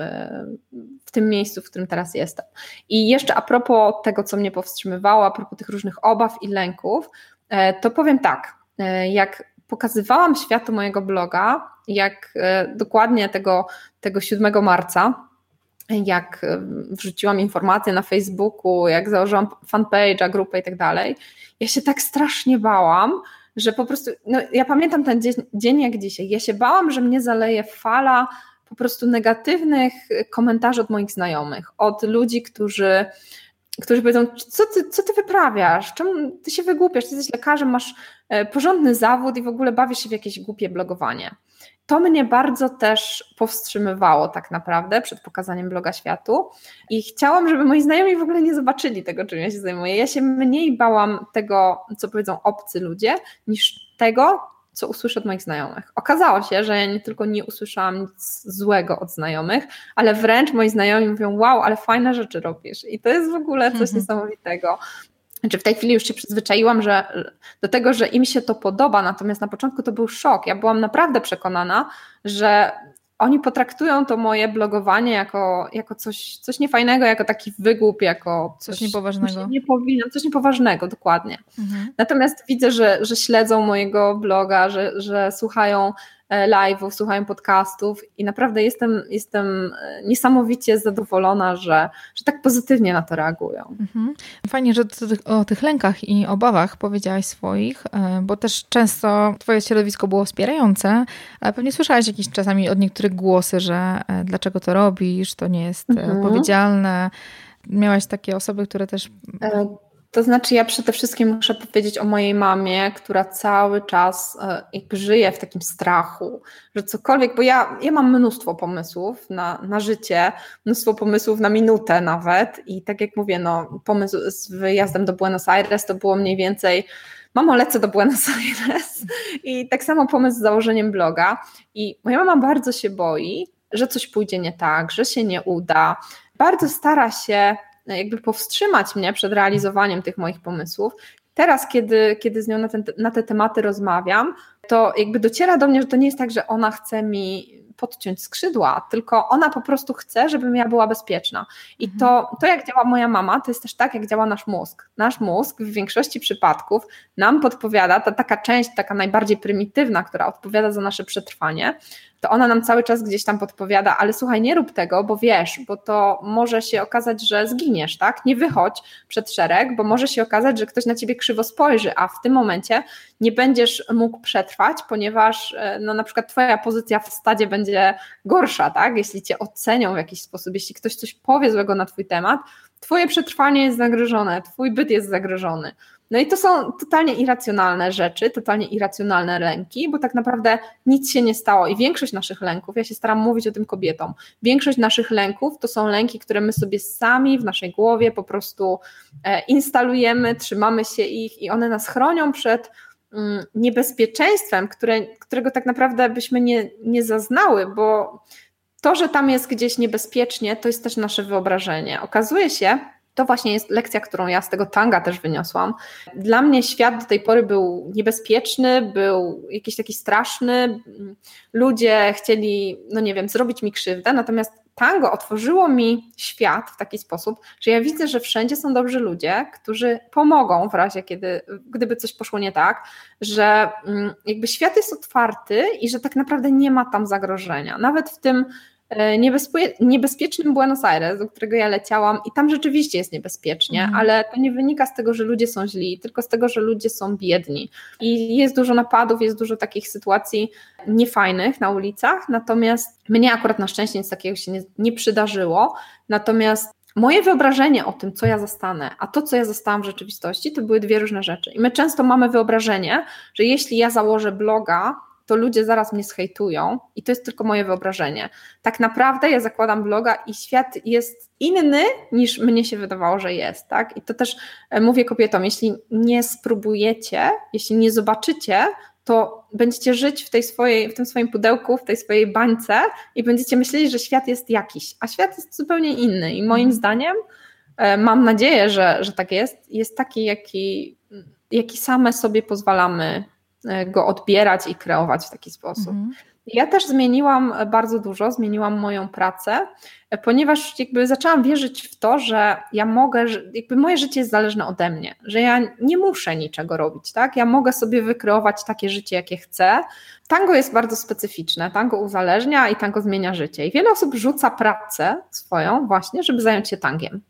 S2: w tym miejscu, w którym teraz jestem. I jeszcze a propos tego, co mnie powstrzymywało, a propos tych różnych obaw i lęków, e, to powiem tak, e, jak pokazywałam światu mojego bloga, jak e, dokładnie tego, tego 7 marca, jak e, wrzuciłam informacje na Facebooku, jak założyłam fanpage'a, grupę i tak dalej, ja się tak strasznie bałam, że po prostu, no ja pamiętam ten dzień, dzień jak dzisiaj, ja się bałam, że mnie zaleje fala po prostu negatywnych komentarzy od moich znajomych, od ludzi, którzy którzy powiedzą, co ty, co ty wyprawiasz, czemu ty się wygłupiasz, ty jesteś lekarzem, masz porządny zawód i w ogóle bawisz się w jakieś głupie blogowanie. To mnie bardzo też powstrzymywało tak naprawdę przed pokazaniem bloga światu i chciałam, żeby moi znajomi w ogóle nie zobaczyli tego, czym ja się zajmuję. Ja się mniej bałam tego, co powiedzą obcy ludzie, niż tego, co usłyszę od moich znajomych. Okazało się, że ja nie tylko nie usłyszałam nic złego od znajomych, ale wręcz moi znajomi mówią: Wow, ale fajne rzeczy robisz. I to jest w ogóle coś mhm. niesamowitego. Znaczy w tej chwili już się przyzwyczaiłam że, do tego, że im się to podoba, natomiast na początku to był szok. Ja byłam naprawdę przekonana, że oni potraktują to moje blogowanie jako, jako coś, coś niefajnego, jako taki wygłup, jako
S1: coś, coś niepoważnego.
S2: Coś, nie powinno, coś niepoważnego, dokładnie. Mhm. Natomiast widzę, że, że śledzą mojego bloga, że, że słuchają live'ów, słuchają podcastów i naprawdę jestem, jestem e, niesamowicie zadowolona, że, że tak pozytywnie na to reagują. Mhm.
S1: Fajnie, że o tych lękach i obawach powiedziałaś swoich, e, bo też często twoje środowisko było wspierające, ale pewnie słyszałaś jakieś czasami od niektórych głosy, że dlaczego to robisz, to nie jest mhm. odpowiedzialne. Miałaś takie osoby, które też
S2: to znaczy, ja przede wszystkim muszę powiedzieć o mojej mamie, która cały czas e, żyje w takim strachu, że cokolwiek, bo ja, ja mam mnóstwo pomysłów na, na życie, mnóstwo pomysłów na minutę nawet. I tak jak mówię, no, pomysł z wyjazdem do Buenos Aires to było mniej więcej mamo, lecę do Buenos Aires. I tak samo pomysł z założeniem bloga. I moja mama bardzo się boi, że coś pójdzie nie tak, że się nie uda, bardzo stara się jakby powstrzymać mnie przed realizowaniem tych moich pomysłów. Teraz, kiedy, kiedy z nią na, ten, na te tematy rozmawiam, to jakby dociera do mnie, że to nie jest tak, że ona chce mi podciąć skrzydła, tylko ona po prostu chce, żebym ja była bezpieczna. I mhm. to, to, jak działa moja mama, to jest też tak, jak działa nasz mózg. Nasz mózg w większości przypadków nam podpowiada, ta taka część, taka najbardziej prymitywna, która odpowiada za nasze przetrwanie, to ona nam cały czas gdzieś tam podpowiada, ale słuchaj, nie rób tego, bo wiesz, bo to może się okazać, że zginiesz, tak? Nie wychodź przed szereg, bo może się okazać, że ktoś na ciebie krzywo spojrzy, a w tym momencie nie będziesz mógł przetrwać, ponieważ e, no, na przykład twoja pozycja w stadzie będzie gorsza, tak? Jeśli cię ocenią w jakiś sposób, jeśli ktoś coś powie złego na twój temat, twoje przetrwanie jest zagrożone, twój byt jest zagrożony. No i to są totalnie irracjonalne rzeczy, totalnie irracjonalne lęki, bo tak naprawdę nic się nie stało i większość naszych lęków, ja się staram mówić o tym kobietom, większość naszych lęków to są lęki, które my sobie sami w naszej głowie po prostu e, instalujemy, trzymamy się ich i one nas chronią przed mm, niebezpieczeństwem, które, którego tak naprawdę byśmy nie, nie zaznały, bo to, że tam jest gdzieś niebezpiecznie, to jest też nasze wyobrażenie. Okazuje się, to właśnie jest lekcja, którą ja z tego tanga też wyniosłam. Dla mnie świat do tej pory był niebezpieczny, był jakiś taki straszny. Ludzie chcieli, no nie wiem, zrobić mi krzywdę, natomiast tango otworzyło mi świat w taki sposób, że ja widzę, że wszędzie są dobrzy ludzie, którzy pomogą w razie, kiedy, gdyby coś poszło nie tak, że mm, jakby świat jest otwarty i że tak naprawdę nie ma tam zagrożenia. Nawet w tym niebezpie niebezpiecznym Buenos Aires, do którego ja leciałam i tam rzeczywiście jest niebezpiecznie, mhm. ale to nie wynika z tego, że ludzie są źli, tylko z tego, że ludzie są biedni. I jest dużo napadów, jest dużo takich sytuacji niefajnych na ulicach, natomiast mnie akurat na szczęście nic takiego się nie, nie przydarzyło, natomiast Moje wyobrażenie o tym, co ja zastanę, a to, co ja zastałam w rzeczywistości, to były dwie różne rzeczy. I my często mamy wyobrażenie, że jeśli ja założę bloga, to ludzie zaraz mnie zhejtują i to jest tylko moje wyobrażenie. Tak naprawdę ja zakładam bloga i świat jest inny niż mnie się wydawało, że jest, tak? I to też e, mówię kobietom, jeśli nie spróbujecie, jeśli nie zobaczycie, to będziecie żyć w, tej swojej, w tym swoim pudełku, w tej swojej bańce i będziecie myśleli, że świat jest jakiś, a świat jest zupełnie inny. I moim mhm. zdaniem, e, mam nadzieję, że, że tak jest, jest taki, jaki, jaki same sobie pozwalamy go odbierać i kreować w taki sposób. Mhm. Ja też zmieniłam bardzo dużo, zmieniłam moją pracę, ponieważ jakby zaczęłam wierzyć w to, że ja mogę, jakby moje życie jest zależne ode mnie, że ja nie muszę niczego robić, tak? Ja mogę sobie wykreować takie życie, jakie chcę. Tango jest bardzo specyficzne, tango uzależnia i tango zmienia życie. I wiele osób rzuca pracę swoją właśnie, żeby zająć się tangiem.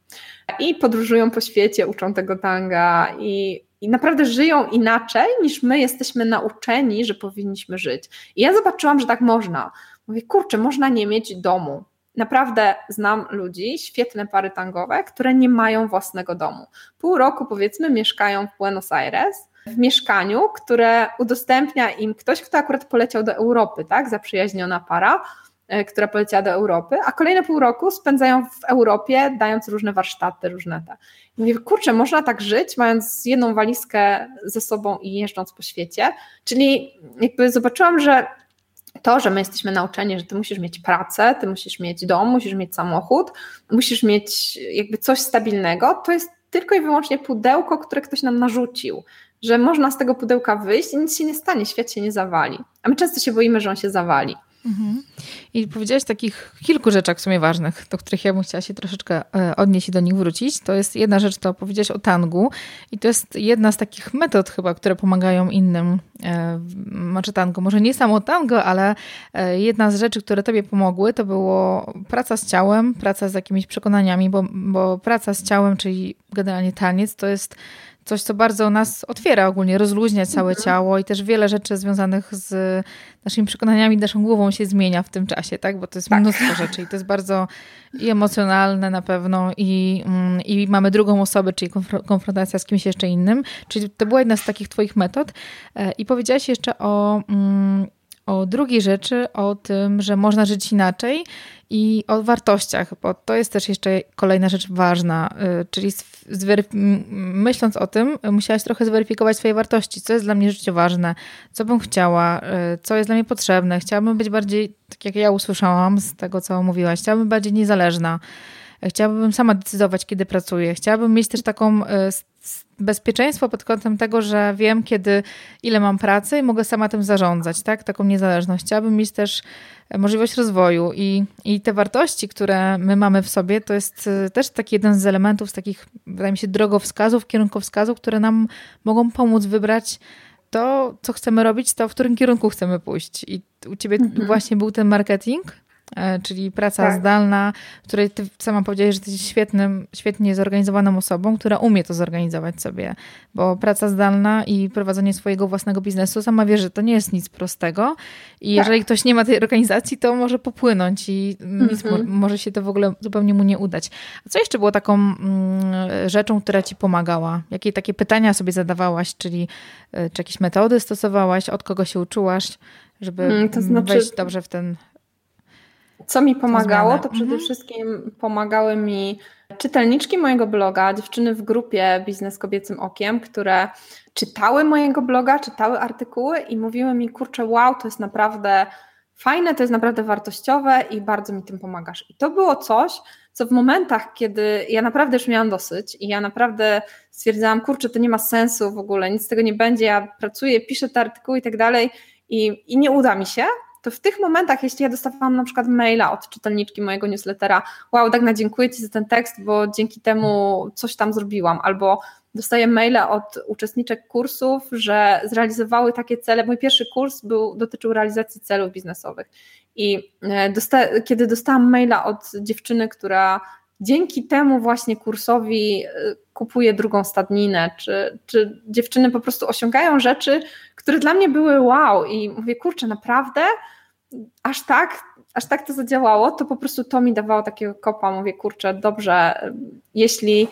S2: I podróżują po świecie, uczą tego tanga i i naprawdę żyją inaczej niż my jesteśmy nauczeni, że powinniśmy żyć. I ja zobaczyłam, że tak można. Mówię, kurczę, można nie mieć domu. Naprawdę znam ludzi, świetne pary tangowe, które nie mają własnego domu. Pół roku powiedzmy mieszkają w Buenos Aires, w mieszkaniu, które udostępnia im ktoś, kto akurat poleciał do Europy, tak, zaprzyjaźniona para, która poleciała do Europy, a kolejne pół roku spędzają w Europie, dając różne warsztaty, różne te. I mówię, kurczę, można tak żyć, mając jedną walizkę ze sobą i jeżdżąc po świecie. Czyli jakby zobaczyłam, że to, że my jesteśmy nauczeni, że ty musisz mieć pracę, ty musisz mieć dom, musisz mieć samochód, musisz mieć jakby coś stabilnego, to jest tylko i wyłącznie pudełko, które ktoś nam narzucił, że można z tego pudełka wyjść i nic się nie stanie, świat się nie zawali. A my często się boimy, że on się zawali. Mhm.
S1: I powiedziałaś takich kilku rzeczach w sumie ważnych, do których ja bym chciała się troszeczkę e, odnieść i do nich wrócić. To jest jedna rzecz, to powiedziałaś o tangu i to jest jedna z takich metod chyba, które pomagają innym. E, znaczy tango, może nie samo tango, ale e, jedna z rzeczy, które tobie pomogły, to było praca z ciałem, praca z jakimiś przekonaniami, bo, bo praca z ciałem, czyli generalnie taniec, to jest coś, co bardzo nas otwiera ogólnie, rozluźnia całe mhm. ciało i też wiele rzeczy związanych z naszymi przekonaniami, naszą głową się zmienia w tym czasie, tak? Bo to jest tak. mnóstwo rzeczy i to jest bardzo i emocjonalne na pewno i, mm, i mamy drugą osobę, czyli konfrontacja z kimś jeszcze innym. Czyli to była jedna z takich twoich metod e, i powiedziałaś jeszcze o mm, o drugiej rzeczy, o tym, że można żyć inaczej i o wartościach, bo to jest też jeszcze kolejna rzecz ważna, y, czyli myśląc o tym, musiałaś trochę zweryfikować swoje wartości, co jest dla mnie życie ważne, co bym chciała, y, co jest dla mnie potrzebne. Chciałabym być bardziej, tak jak ja usłyszałam z tego, co mówiłaś, chciałabym bardziej niezależna. Chciałabym sama decydować, kiedy pracuję. Chciałabym mieć też taką y, bezpieczeństwo pod kątem tego, że wiem, kiedy, ile mam pracy i mogę sama tym zarządzać, tak? Taką niezależność. Chciałabym mieć też możliwość rozwoju i, i te wartości, które my mamy w sobie, to jest y, też taki jeden z elementów, z takich, wydaje mi się, drogowskazów, kierunkowskazów, które nam mogą pomóc wybrać to, co chcemy robić, to w którym kierunku chcemy pójść. I u ciebie mhm. właśnie był ten marketing, E, czyli praca tak. zdalna, w której ty sama powiedziałeś, że jesteś świetnym, świetnie zorganizowaną osobą, która umie to zorganizować sobie, bo praca zdalna i prowadzenie swojego własnego biznesu, sama wie, że to nie jest nic prostego i tak. jeżeli ktoś nie ma tej organizacji, to może popłynąć i mm -hmm. może się to w ogóle zupełnie mu nie udać. A co jeszcze było taką mm, rzeczą, która ci pomagała? Jakie takie pytania sobie zadawałaś, czyli y, czy jakieś metody stosowałaś, od kogo się uczyłaś, żeby mm, to znaczy... wejść dobrze w ten
S2: co mi pomagało, to przede mhm. wszystkim pomagały mi czytelniczki mojego bloga, dziewczyny w grupie Biznes Kobiecym Okiem, które czytały mojego bloga, czytały artykuły i mówiły mi, kurczę, wow, to jest naprawdę fajne, to jest naprawdę wartościowe i bardzo mi tym pomagasz. I to było coś, co w momentach, kiedy ja naprawdę już miałam dosyć i ja naprawdę stwierdzałam, kurczę, to nie ma sensu w ogóle, nic z tego nie będzie, ja pracuję, piszę te artykuły i tak dalej i, i nie uda mi się, to w tych momentach, jeśli ja dostawałam na przykład maila od czytelniczki mojego newslettera, wow, Dagna, dziękuję Ci za ten tekst, bo dzięki temu coś tam zrobiłam, albo dostaję maile od uczestniczek kursów, że zrealizowały takie cele. Mój pierwszy kurs był, dotyczył realizacji celów biznesowych. I e, dosta kiedy dostałam maila od dziewczyny, która dzięki temu właśnie kursowi e, kupuje drugą stadninę, czy, czy dziewczyny po prostu osiągają rzeczy, które dla mnie były wow. I mówię, kurczę, naprawdę? Aż tak, aż tak to zadziałało, to po prostu to mi dawało takiego kopa, mówię, kurczę, dobrze, jeśli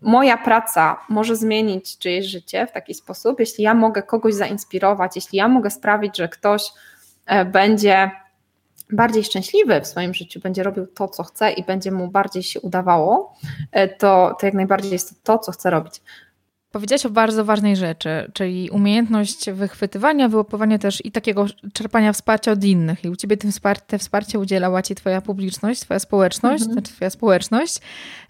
S2: moja praca może zmienić czyjeś życie w taki sposób, jeśli ja mogę kogoś zainspirować, jeśli ja mogę sprawić, że ktoś e, będzie bardziej szczęśliwy w swoim życiu, będzie robił to, co chce i będzie mu bardziej się udawało, e, to, to jak najbardziej jest to, to co chce robić.
S1: Powiedziałaś o bardzo ważnej rzeczy, czyli umiejętność wychwytywania, wyłapywania też i takiego czerpania wsparcia od innych. I u ciebie tym wsparcie, te wsparcie udzielała ci twoja publiczność, twoja społeczność, mhm. znaczy twoja społeczność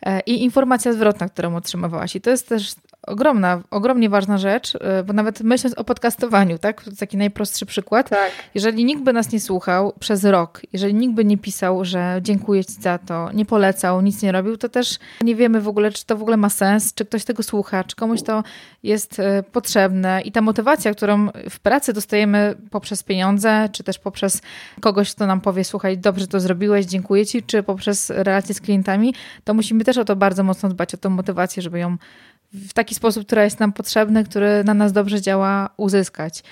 S1: e, i informacja zwrotna, którą otrzymywałaś. I to jest też ogromna, ogromnie ważna rzecz, y, bo nawet myśląc o podcastowaniu, tak? To taki najprostszy przykład. Tak. Jeżeli nikt by nas nie słuchał przez rok, jeżeli nikt by nie pisał, że dziękuję Ci za to, nie polecał, nic nie robił, to też nie wiemy w ogóle, czy to w ogóle ma sens, czy ktoś tego słucha, czy komuś to jest y, potrzebne. I ta motywacja, którą w pracy dostajemy poprzez pieniądze, czy też poprzez kogoś, kto nam powie, słuchaj, dobrze to zrobiłeś, dziękuję Ci, czy poprzez relacje z klientami, to musimy też o to bardzo mocno dbać, o tą motywację, żeby ją w taki sposób, który jest nam potrzebny, który na nas dobrze działa, uzyskać.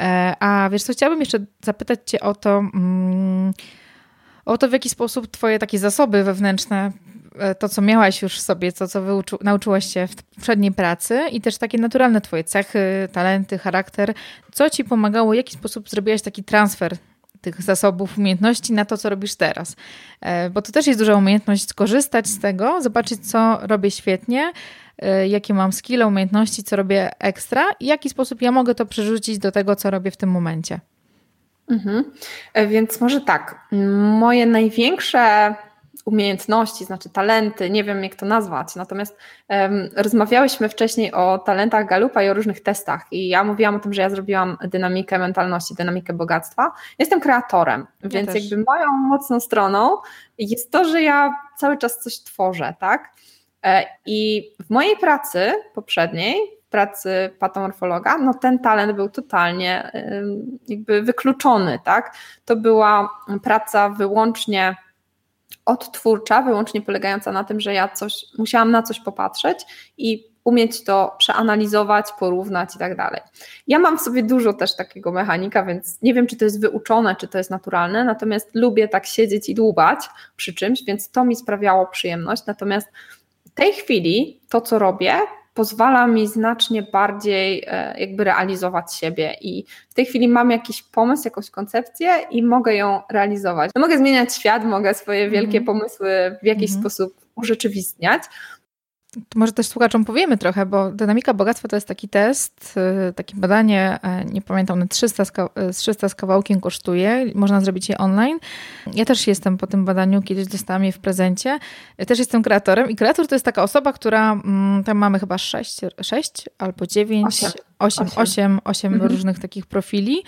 S1: E, a wiesz co, chciałabym jeszcze zapytać Cię o to, mm, o to, w jaki sposób Twoje takie zasoby wewnętrzne, e, to co miałaś już w sobie, to co nauczyłaś się w poprzedniej pracy i też takie naturalne Twoje cechy, talenty, charakter, co Ci pomagało, w jaki sposób zrobiłaś taki transfer tych zasobów, umiejętności na to, co robisz teraz. E, bo to też jest duża umiejętność skorzystać z tego, zobaczyć, co robię świetnie, Y, jakie mam skille, umiejętności, co robię ekstra i w jaki sposób ja mogę to przerzucić do tego, co robię w tym momencie.
S2: Mhm. E, więc może tak, moje największe umiejętności, znaczy talenty, nie wiem jak to nazwać, natomiast um, rozmawiałyśmy wcześniej o talentach Galupa i o różnych testach i ja mówiłam o tym, że ja zrobiłam dynamikę mentalności, dynamikę bogactwa. Jestem kreatorem, ja więc też. jakby moją mocną stroną jest to, że ja cały czas coś tworzę, tak? E, I w mojej pracy poprzedniej, pracy patomorfologa, no ten talent był totalnie jakby wykluczony, tak? To była praca wyłącznie odtwórcza, wyłącznie polegająca na tym, że ja coś, musiałam na coś popatrzeć i umieć to przeanalizować, porównać i tak dalej. Ja mam w sobie dużo też takiego mechanika, więc nie wiem, czy to jest wyuczone, czy to jest naturalne, natomiast lubię tak siedzieć i dłubać przy czymś, więc to mi sprawiało przyjemność. Natomiast w tej chwili to, co robię, pozwala mi znacznie bardziej e, jakby realizować siebie i w tej chwili mam jakiś pomysł, jakąś koncepcję i mogę ją realizować. No mogę zmieniać świat, mogę swoje wielkie -hmm. pomysły w jakiś mm -hmm. sposób urzeczywistniać,
S1: może też słuchaczom powiemy trochę, bo dynamika bogactwa to jest taki test, y, takie badanie, e, nie pamiętam, na 300 z, 300 z kawałkiem kosztuje, można zrobić je online. Ja też jestem po tym badaniu, kiedyś dostałam je w prezencie. Ja też jestem kreatorem i kreator to jest taka osoba, która, mm, tam mamy chyba 6, 6 albo 9, 8, 8, 8, 8 różnych takich profili.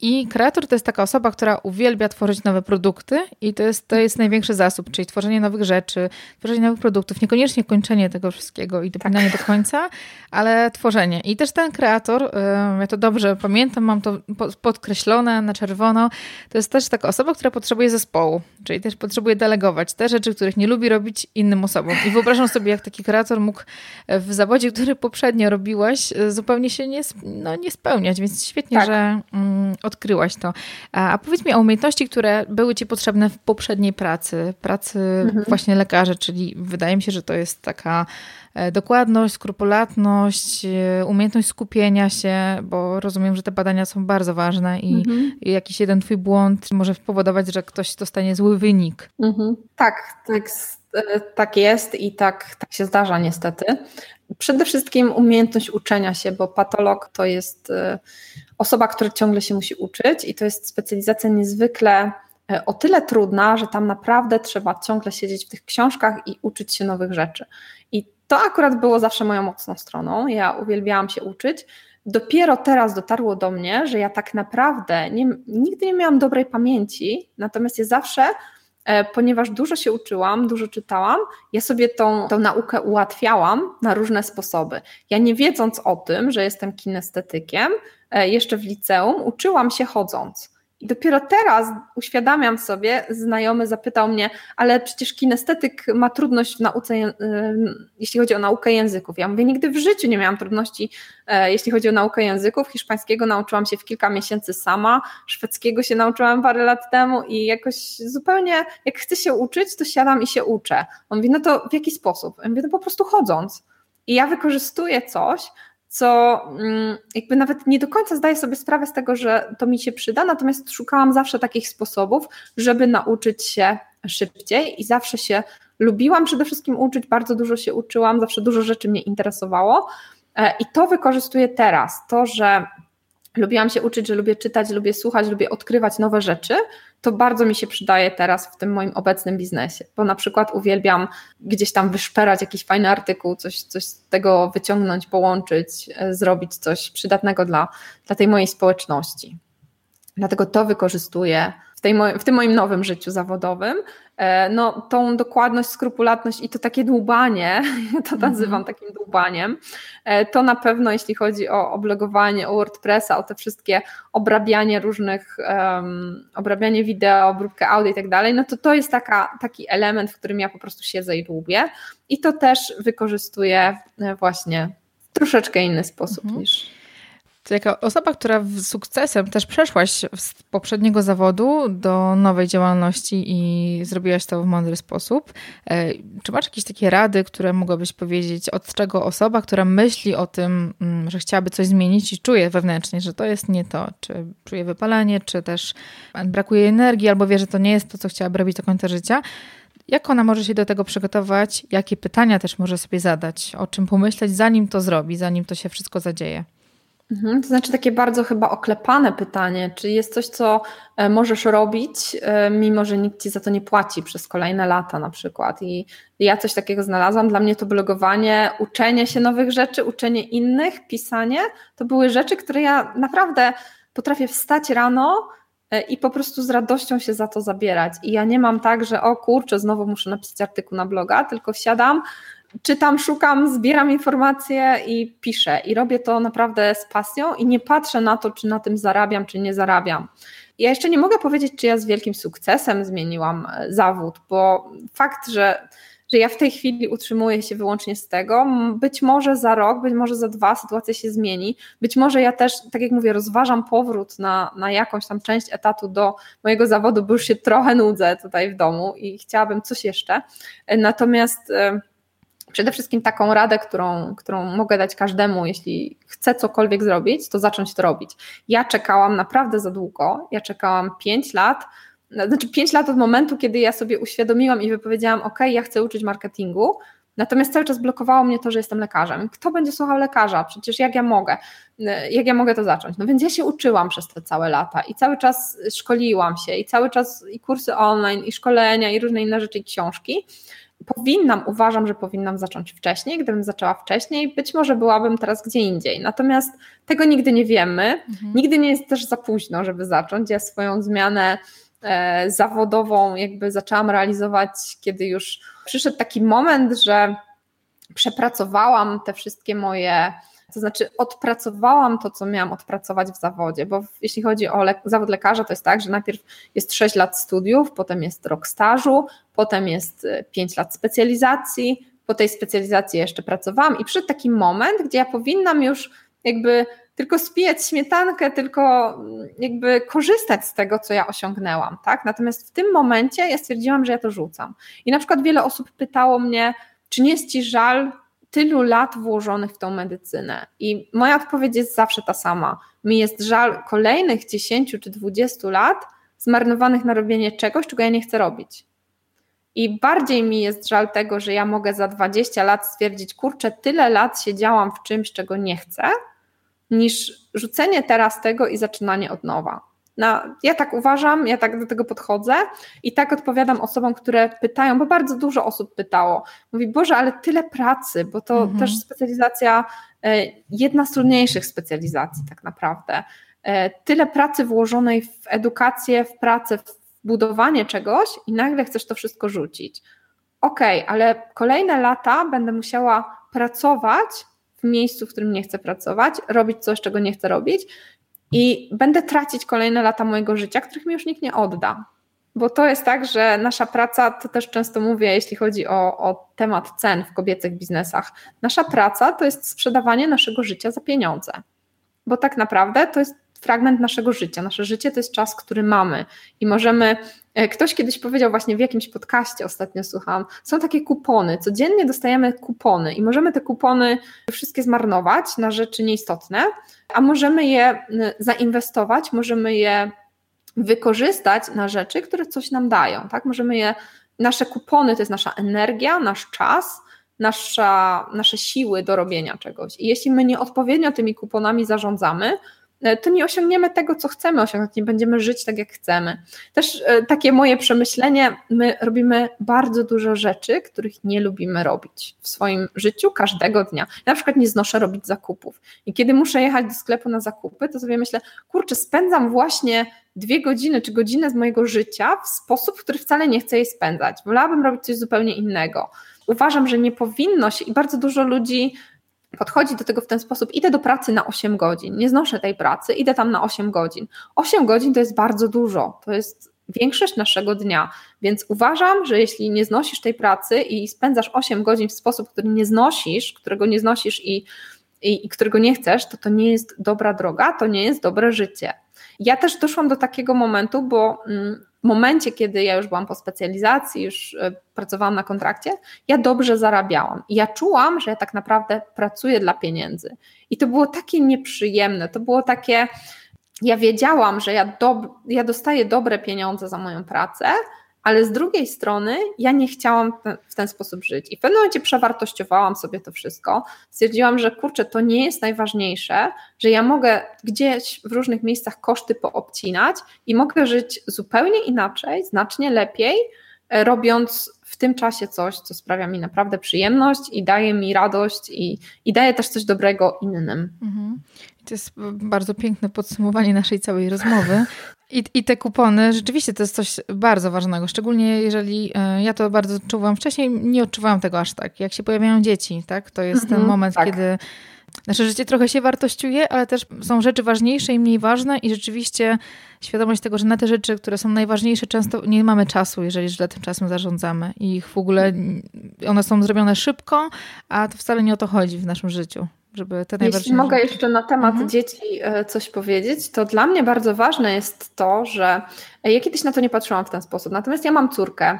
S1: I kreator to jest taka osoba, która uwielbia tworzyć nowe produkty i to jest, to jest największy zasób, czyli tworzenie nowych rzeczy, tworzenie nowych produktów, niekoniecznie kończenie tego wszystkiego i dopinanie tak. do końca, ale tworzenie. I też ten kreator, ja to dobrze pamiętam, mam to podkreślone na czerwono, to jest też taka osoba, która potrzebuje zespołu, czyli też potrzebuje delegować te rzeczy, których nie lubi robić innym osobom. I wyobrażam sobie, jak taki kreator mógł w zawodzie, który poprzednio robiłaś, zupełnie się nie, no, nie spełniać, więc świetnie, tak. że mm, odkryłaś to. A, a, powiedz mi o umiejętności, które były Ci potrzebne w poprzedniej pracy, pracy mhm. właśnie lekarza, czyli wydaje mi się, że to jest taka e, dokładność, skrupulatność, e, umiejętność skupienia się, bo rozumiem, że te badania są bardzo ważne i, mhm. i jakiś jeden twój błąd może spowodować, że ktoś dostanie zły wynik.
S2: Mhm. Tak, tak, e, tak jest i tak, tak się zdarza niestety. Przede wszystkim umiejętność uczenia się, bo patolog to jest e, osoba, która ciągle się musi uczyć i to jest specjalizacja niezwykle e, o tyle trudna, że tam naprawdę trzeba ciągle siedzieć w tych książkach i uczyć się nowych rzeczy. I to akurat było zawsze moją mocną stroną. Ja uwielbiałam się uczyć. Dopiero teraz dotarło do mnie, że ja tak naprawdę nie, nigdy nie miałam dobrej pamięci, natomiast ja zawsze ponieważ dużo się uczyłam, dużo czytałam, ja sobie tą, tą naukę ułatwiałam na różne sposoby. Ja nie wiedząc o tym, że jestem kinestetykiem, e, jeszcze w liceum uczyłam się chodząc. I dopiero teraz uświadamiam sobie, znajomy zapytał mnie, ale przecież kinestetyk ma trudność w nauce, jeśli chodzi o naukę języków. Ja mówię, nigdy w życiu nie miałam trudności, e, jeśli chodzi o naukę języków. Hiszpańskiego nauczyłam się w kilka miesięcy sama, szwedzkiego się nauczyłam parę lat temu i jakoś zupełnie, jak chcę się uczyć, to siadam i się uczę. On mówi, no to w jaki sposób? Ja mówię, no po prostu chodząc. I ja wykorzystuję coś, co mm, jakby nawet nie do końca zdaję sobie sprawę z tego, że to mi się przyda, natomiast szukałam zawsze takich sposobów, żeby nauczyć się szybciej i zawsze się lubiłam przede wszystkim uczyć, bardzo dużo się uczyłam, zawsze dużo rzeczy mnie interesowało. I to wykorzystuję teraz. To, że lubiłam się uczyć, że lubię czytać, lubię słuchać, lubię odkrywać nowe rzeczy, to bardzo mi się przydaje teraz w tym moim obecnym biznesie, bo na przykład uwielbiam gdzieś tam wyszperać jakiś fajny artykuł, coś, coś z tego wyciągnąć, połączyć, e, zrobić coś przydatnego dla, dla tej mojej społeczności. Dlatego to wykorzystuję w, tej, w tym moim nowym życiu zawodowym, e, no, tą dokładność, skrupulatność i to takie dłubanie, ja to mhm. nazywam takim dłubaniem, e, to na pewno jeśli chodzi o oblogowanie, o WordPressa, o te wszystkie obrabianie różnych, um, obrabianie wideo, obróbkę audio i tak dalej, no to to jest taka, taki element, w którym ja po prostu siedzę i dłubię i to też wykorzystuję e, właśnie w troszeczkę inny sposób mhm. niż
S1: to jako osoba, która z sukcesem też przeszłaś z poprzedniego zawodu do nowej działalności i zrobiłaś to w mądry sposób, e, czy masz jakieś takie rady, które mogłabyś powiedzieć, od czego osoba, która myśli o tym, mm, że chciałaby coś zmienić i czuje wewnętrznie, że to jest nie to, czy czuje wypalenie, czy też brakuje energii, albo wie, że to nie jest to, co chciałaby robić do końca życia, jak ona może się do tego przygotować? Jakie pytania też może sobie zadać? O czym pomyśleć, zanim to zrobi, zanim to się wszystko zadzieje?
S2: Mhm, to znaczy takie bardzo chyba oklepane pytanie, czy jest coś, co e, możesz robić, e, mimo że nikt ci za to nie płaci przez kolejne lata na przykład. I ja coś takiego znalazłam. Dla mnie to blogowanie, uczenie się nowych rzeczy, uczenie innych, pisanie, to były rzeczy, które ja naprawdę potrafię wstać rano e, i po prostu z radością się za to zabierać. I ja nie mam tak, że o kurczę, znowu muszę napisać artykuł na bloga, tylko wsiadam, czytam, szukam, zbieram informacje i piszę. I robię to naprawdę z pasją i nie patrzę na to, czy na tym zarabiam, czy nie zarabiam. Ja jeszcze nie mogę powiedzieć, czy ja z wielkim sukcesem zmieniłam e, zawód, bo fakt, że, że ja w tej chwili utrzymuję się wyłącznie z tego, być może za rok, być może za dwa sytuacja się zmieni, być może ja też, tak jak mówię, rozważam powrót na, na jakąś tam część etatu do mojego zawodu, bo już się trochę nudzę tutaj w domu i chciałabym coś jeszcze. E, natomiast e, Przede wszystkim taką radę, którą, którą mogę dać każdemu, jeśli chce cokolwiek zrobić, to zacząć to robić. Ja czekałam naprawdę za długo. Ja czekałam 5 lat, znaczy 5 lat od momentu, kiedy ja sobie uświadomiłam i wypowiedziałam: OK, ja chcę uczyć marketingu. Natomiast cały czas blokowało mnie to, że jestem lekarzem. Kto będzie słuchał lekarza? Przecież jak ja mogę? Jak ja mogę to zacząć? No więc ja się uczyłam przez te całe lata i cały czas szkoliłam się i cały czas i kursy online, i szkolenia, i różne inne rzeczy, i książki powinnam, uważam, że powinnam zacząć wcześniej. Gdybym zaczęła wcześniej, być może byłabym teraz gdzie indziej. Natomiast tego nigdy nie wiemy. Mhm. Nigdy nie jest też za późno, żeby zacząć. Ja swoją zmianę e, zawodową jakby zaczęłam realizować, kiedy już przyszedł taki moment, że przepracowałam te wszystkie moje to znaczy, odpracowałam to, co miałam odpracować w zawodzie, bo jeśli chodzi o le zawód lekarza, to jest tak, że najpierw jest 6 lat studiów, potem jest rok stażu, potem jest 5 e, lat specjalizacji. Po tej specjalizacji jeszcze pracowałam i przyszedł taki moment, gdzie ja powinnam już jakby tylko spijać śmietankę, tylko mm, jakby korzystać z tego, co ja osiągnęłam, tak? Natomiast w tym momencie ja stwierdziłam, że ja to rzucam. I na przykład wiele osób pytało mnie, czy nie jest ci żal tylu lat włożonych w tą medycynę. I moja odpowiedź jest zawsze ta sama. Mi jest żal kolejnych 10 czy 20 lat zmarnowanych na robienie czegoś, czego ja nie chcę robić. I bardziej mi jest żal tego, że ja mogę za 20 lat stwierdzić, kurczę, tyle lat siedziałam w czymś, czego nie chcę, niż rzucenie teraz tego i zaczynanie od nowa. No, ja tak uważam, ja tak do tego podchodzę i tak odpowiadam osobom, które pytają, bo bardzo dużo osób pytało. Mówi, Boże, ale tyle pracy, bo to mhm. też specjalizacja, e, jedna z trudniejszych specjalizacji tak naprawdę. E, tyle pracy włożonej w edukację, w pracę, w budowanie czegoś i nagle chcesz to wszystko rzucić. Okej, okay, ale kolejne lata będę musiała pracować w miejscu, w którym nie chcę pracować, robić coś, czego nie chcę robić, i będę tracić kolejne lata mojego życia, których mi już nikt nie odda. Bo to jest tak, że nasza praca, to też często mówię, jeśli chodzi o, o temat cen w kobiecych biznesach, nasza praca to jest sprzedawanie naszego życia za pieniądze. Bo tak naprawdę to jest fragment naszego życia. Nasze życie to jest czas, który mamy i możemy. E, ktoś kiedyś powiedział właśnie w jakimś podcaście, ostatnio słuchałam, są takie kupony. Codziennie dostajemy kupony i możemy te kupony wszystkie zmarnować na rzeczy nieistotne, a możemy je zainwestować, możemy je wykorzystać na rzeczy, które coś nam dają. Tak? Możemy je, nasze kupony to jest nasza energia, nasz czas nasza, nasze siły do robienia czegoś. I jeśli my nieodpowiednio tymi kuponami zarządzamy, to nie osiągniemy tego, co chcemy osiągnąć, nie będziemy żyć tak, jak chcemy. Też e, takie moje przemyślenie, my robimy bardzo dużo rzeczy, których nie lubimy robić w swoim życiu każdego dnia. Ja na przykład nie znoszę robić zakupów i kiedy muszę jechać do sklepu na zakupy, to sobie myślę, kurczę, spędzam właśnie dwie godziny czy godzinę z mojego życia w sposób, w który wcale nie chcę jej spędzać. Wolałabym robić coś zupełnie innego. Uważam, że nie powinno się i bardzo dużo ludzi podchodzi do tego w ten sposób, idę do pracy na 8 godzin, nie znoszę tej pracy, idę tam na 8 godzin. 8 godzin to jest bardzo dużo, to jest większość naszego dnia, więc uważam, że jeśli nie znosisz tej pracy i spędzasz 8 godzin w sposób, który nie znosisz, którego nie znosisz i, i, i którego nie chcesz, to to nie jest dobra droga, to nie jest dobre życie. Ja też doszłam do takiego momentu, bo mm, w momencie, kiedy ja już byłam po specjalizacji, już e, pracowałam na kontrakcie, ja dobrze zarabiałam. Ja czułam, że ja tak naprawdę pracuję dla pieniędzy. I to było takie nieprzyjemne, to było takie. Ja wiedziałam, że ja, do, ja dostaję dobre pieniądze za moją pracę, ale z drugiej strony ja nie chciałam w ten sposób żyć. I w pewnym momencie przewartościowałam sobie to wszystko. Stwierdziłam, że kurczę, to nie jest najważniejsze, że ja mogę gdzieś w różnych miejscach koszty poobcinać i mogę żyć zupełnie inaczej, znacznie lepiej, e, robiąc w tym czasie coś, co sprawia mi naprawdę przyjemność i daje mi radość i, i daje też coś dobrego innym. Mhm.
S1: To jest bardzo piękne podsumowanie naszej całej rozmowy. I, I te kupony, rzeczywiście to jest coś bardzo ważnego, szczególnie jeżeli e, ja to bardzo czuwam wcześniej, nie odczuwałam tego aż tak. Jak się pojawiają dzieci, tak, to jest mhm, ten moment, tak. kiedy nasze życie trochę się wartościuje, ale też są rzeczy ważniejsze i mniej ważne i rzeczywiście świadomość tego, że na te rzeczy, które są najważniejsze, często nie mamy czasu, jeżeli źle tym czasem zarządzamy. I ich w ogóle, one są zrobione szybko, a to wcale nie o to chodzi w naszym życiu żeby te
S2: Jeśli mogę jeszcze na temat mhm. dzieci e, coś powiedzieć, to dla mnie bardzo ważne jest to, że e, ja kiedyś na to nie patrzyłam w ten sposób. Natomiast ja mam córkę,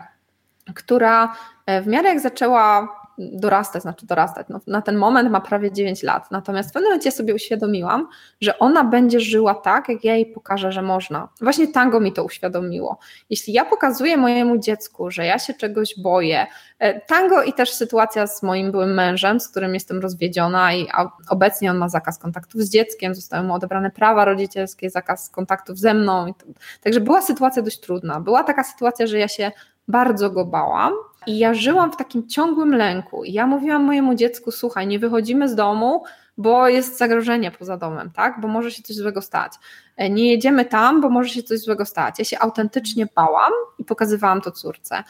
S2: która e, w miarę jak zaczęła dorastać, znaczy dorastać. No, na ten moment ma prawie 9 lat. Natomiast w pewnym momencie sobie uświadomiłam, że ona będzie żyła tak, jak ja jej pokażę, że można. Właśnie tango mi to uświadomiło. Jeśli ja pokazuję mojemu dziecku, że ja się czegoś boję, e, tango i też sytuacja z moim byłym mężem, z którym jestem rozwiedziona i obecnie on ma zakaz kontaktów z dzieckiem, zostały mu odebrane prawa rodzicielskie, zakaz kontaktów ze mną. Także była sytuacja dość trudna. Była taka sytuacja, że ja się bardzo go bałam i ja żyłam w takim ciągłym lęku. I ja mówiłam mojemu dziecku: Słuchaj, nie wychodzimy z domu, bo jest zagrożenie poza domem, tak? Bo może się coś złego stać. E, nie jedziemy tam, bo może się coś złego stać. Ja się autentycznie bałam i pokazywałam to córce.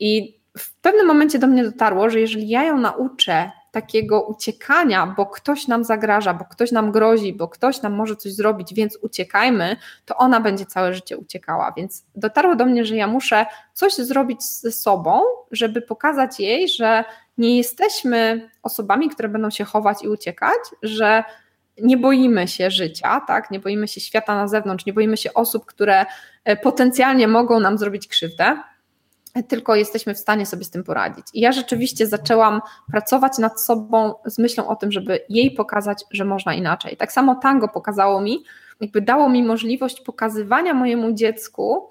S2: I w pewnym momencie do mnie dotarło, że jeżeli ja ją nauczę takiego uciekania, bo ktoś nam zagraża, bo ktoś nam grozi, bo ktoś nam może coś zrobić, więc uciekajmy, to ona będzie całe życie uciekała. Więc dotarło do mnie, że ja muszę coś zrobić ze sobą, żeby pokazać jej, że nie jesteśmy osobami, które będą się chować i uciekać, że nie boimy się życia, tak? nie boimy się świata na zewnątrz, nie boimy się osób, które e, potencjalnie mogą nam zrobić krzywdę tylko jesteśmy w stanie sobie z tym poradzić. I ja rzeczywiście zaczęłam pracować nad sobą z myślą o tym, żeby jej pokazać, że można inaczej. Tak samo tango pokazało mi, jakby dało mi możliwość pokazywania mojemu dziecku.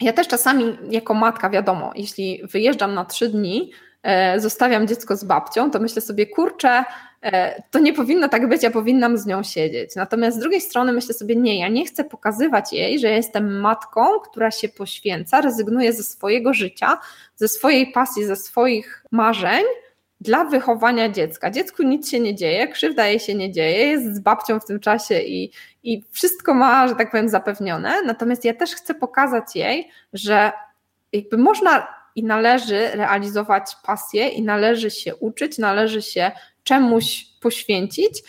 S2: Ja też czasami jako matka, wiadomo, jeśli wyjeżdżam na trzy dni, e, zostawiam dziecko z babcią, to myślę sobie, kurczę, to nie powinno tak być, ja powinnam z nią siedzieć. Natomiast z drugiej strony myślę sobie, nie, ja nie chcę pokazywać jej, że ja jestem matką, która się poświęca, rezygnuje ze swojego życia, ze swojej pasji, ze swoich marzeń dla wychowania dziecka. Dziecku nic się nie dzieje, krzywda jej się nie dzieje, jest z babcią w tym czasie i, i wszystko ma, że tak powiem, zapewnione. Natomiast ja też chcę pokazać jej, że jakby można i należy realizować pasję i należy się uczyć, należy się czemuś poświęcić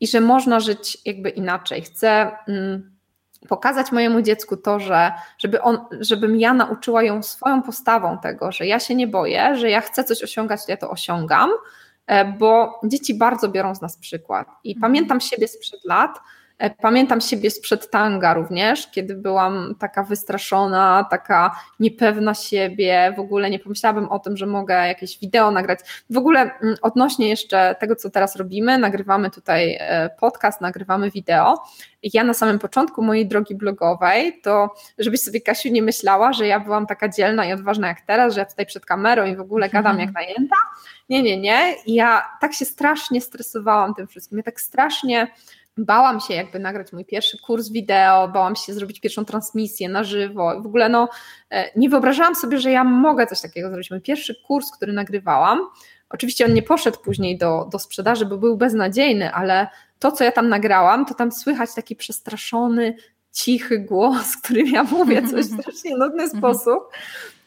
S2: i że można żyć jakby inaczej. Chcę mm, pokazać mojemu dziecku to, że żeby on, żebym ja nauczyła ją swoją postawą tego, że ja się nie boję, że ja chcę coś osiągać, to ja to osiągam, e, bo dzieci bardzo biorą z nas przykład. I mhm. pamiętam siebie sprzed lat, pamiętam siebie sprzed tanga również, kiedy byłam taka wystraszona, taka niepewna siebie, w ogóle nie pomyślałabym o tym, że mogę jakieś wideo nagrać. W ogóle mm, odnośnie jeszcze tego, co teraz robimy, nagrywamy tutaj e, podcast, nagrywamy wideo. Ja na samym początku mojej drogi blogowej, to żebyś sobie Kasiu nie myślała, że ja byłam taka dzielna i odważna jak teraz, że ja tutaj przed kamerą i w ogóle gadam jak najęta. Nie, nie, nie. Ja tak się strasznie stresowałam tym wszystkim. Ja tak strasznie bałam się jakby nagrać mój pierwszy kurs wideo, bałam się zrobić pierwszą transmisję na żywo. W ogóle no, e, nie wyobrażałam sobie, że ja mogę coś takiego zrobić. Mój pierwszy kurs, który nagrywałam, oczywiście on nie poszedł później do, do sprzedaży, bo był beznadziejny, ale to, co ja tam nagrałam, to tam słychać taki przestraszony, cichy głos, którym ja mówię coś w strasznie nudny mhm. sposób.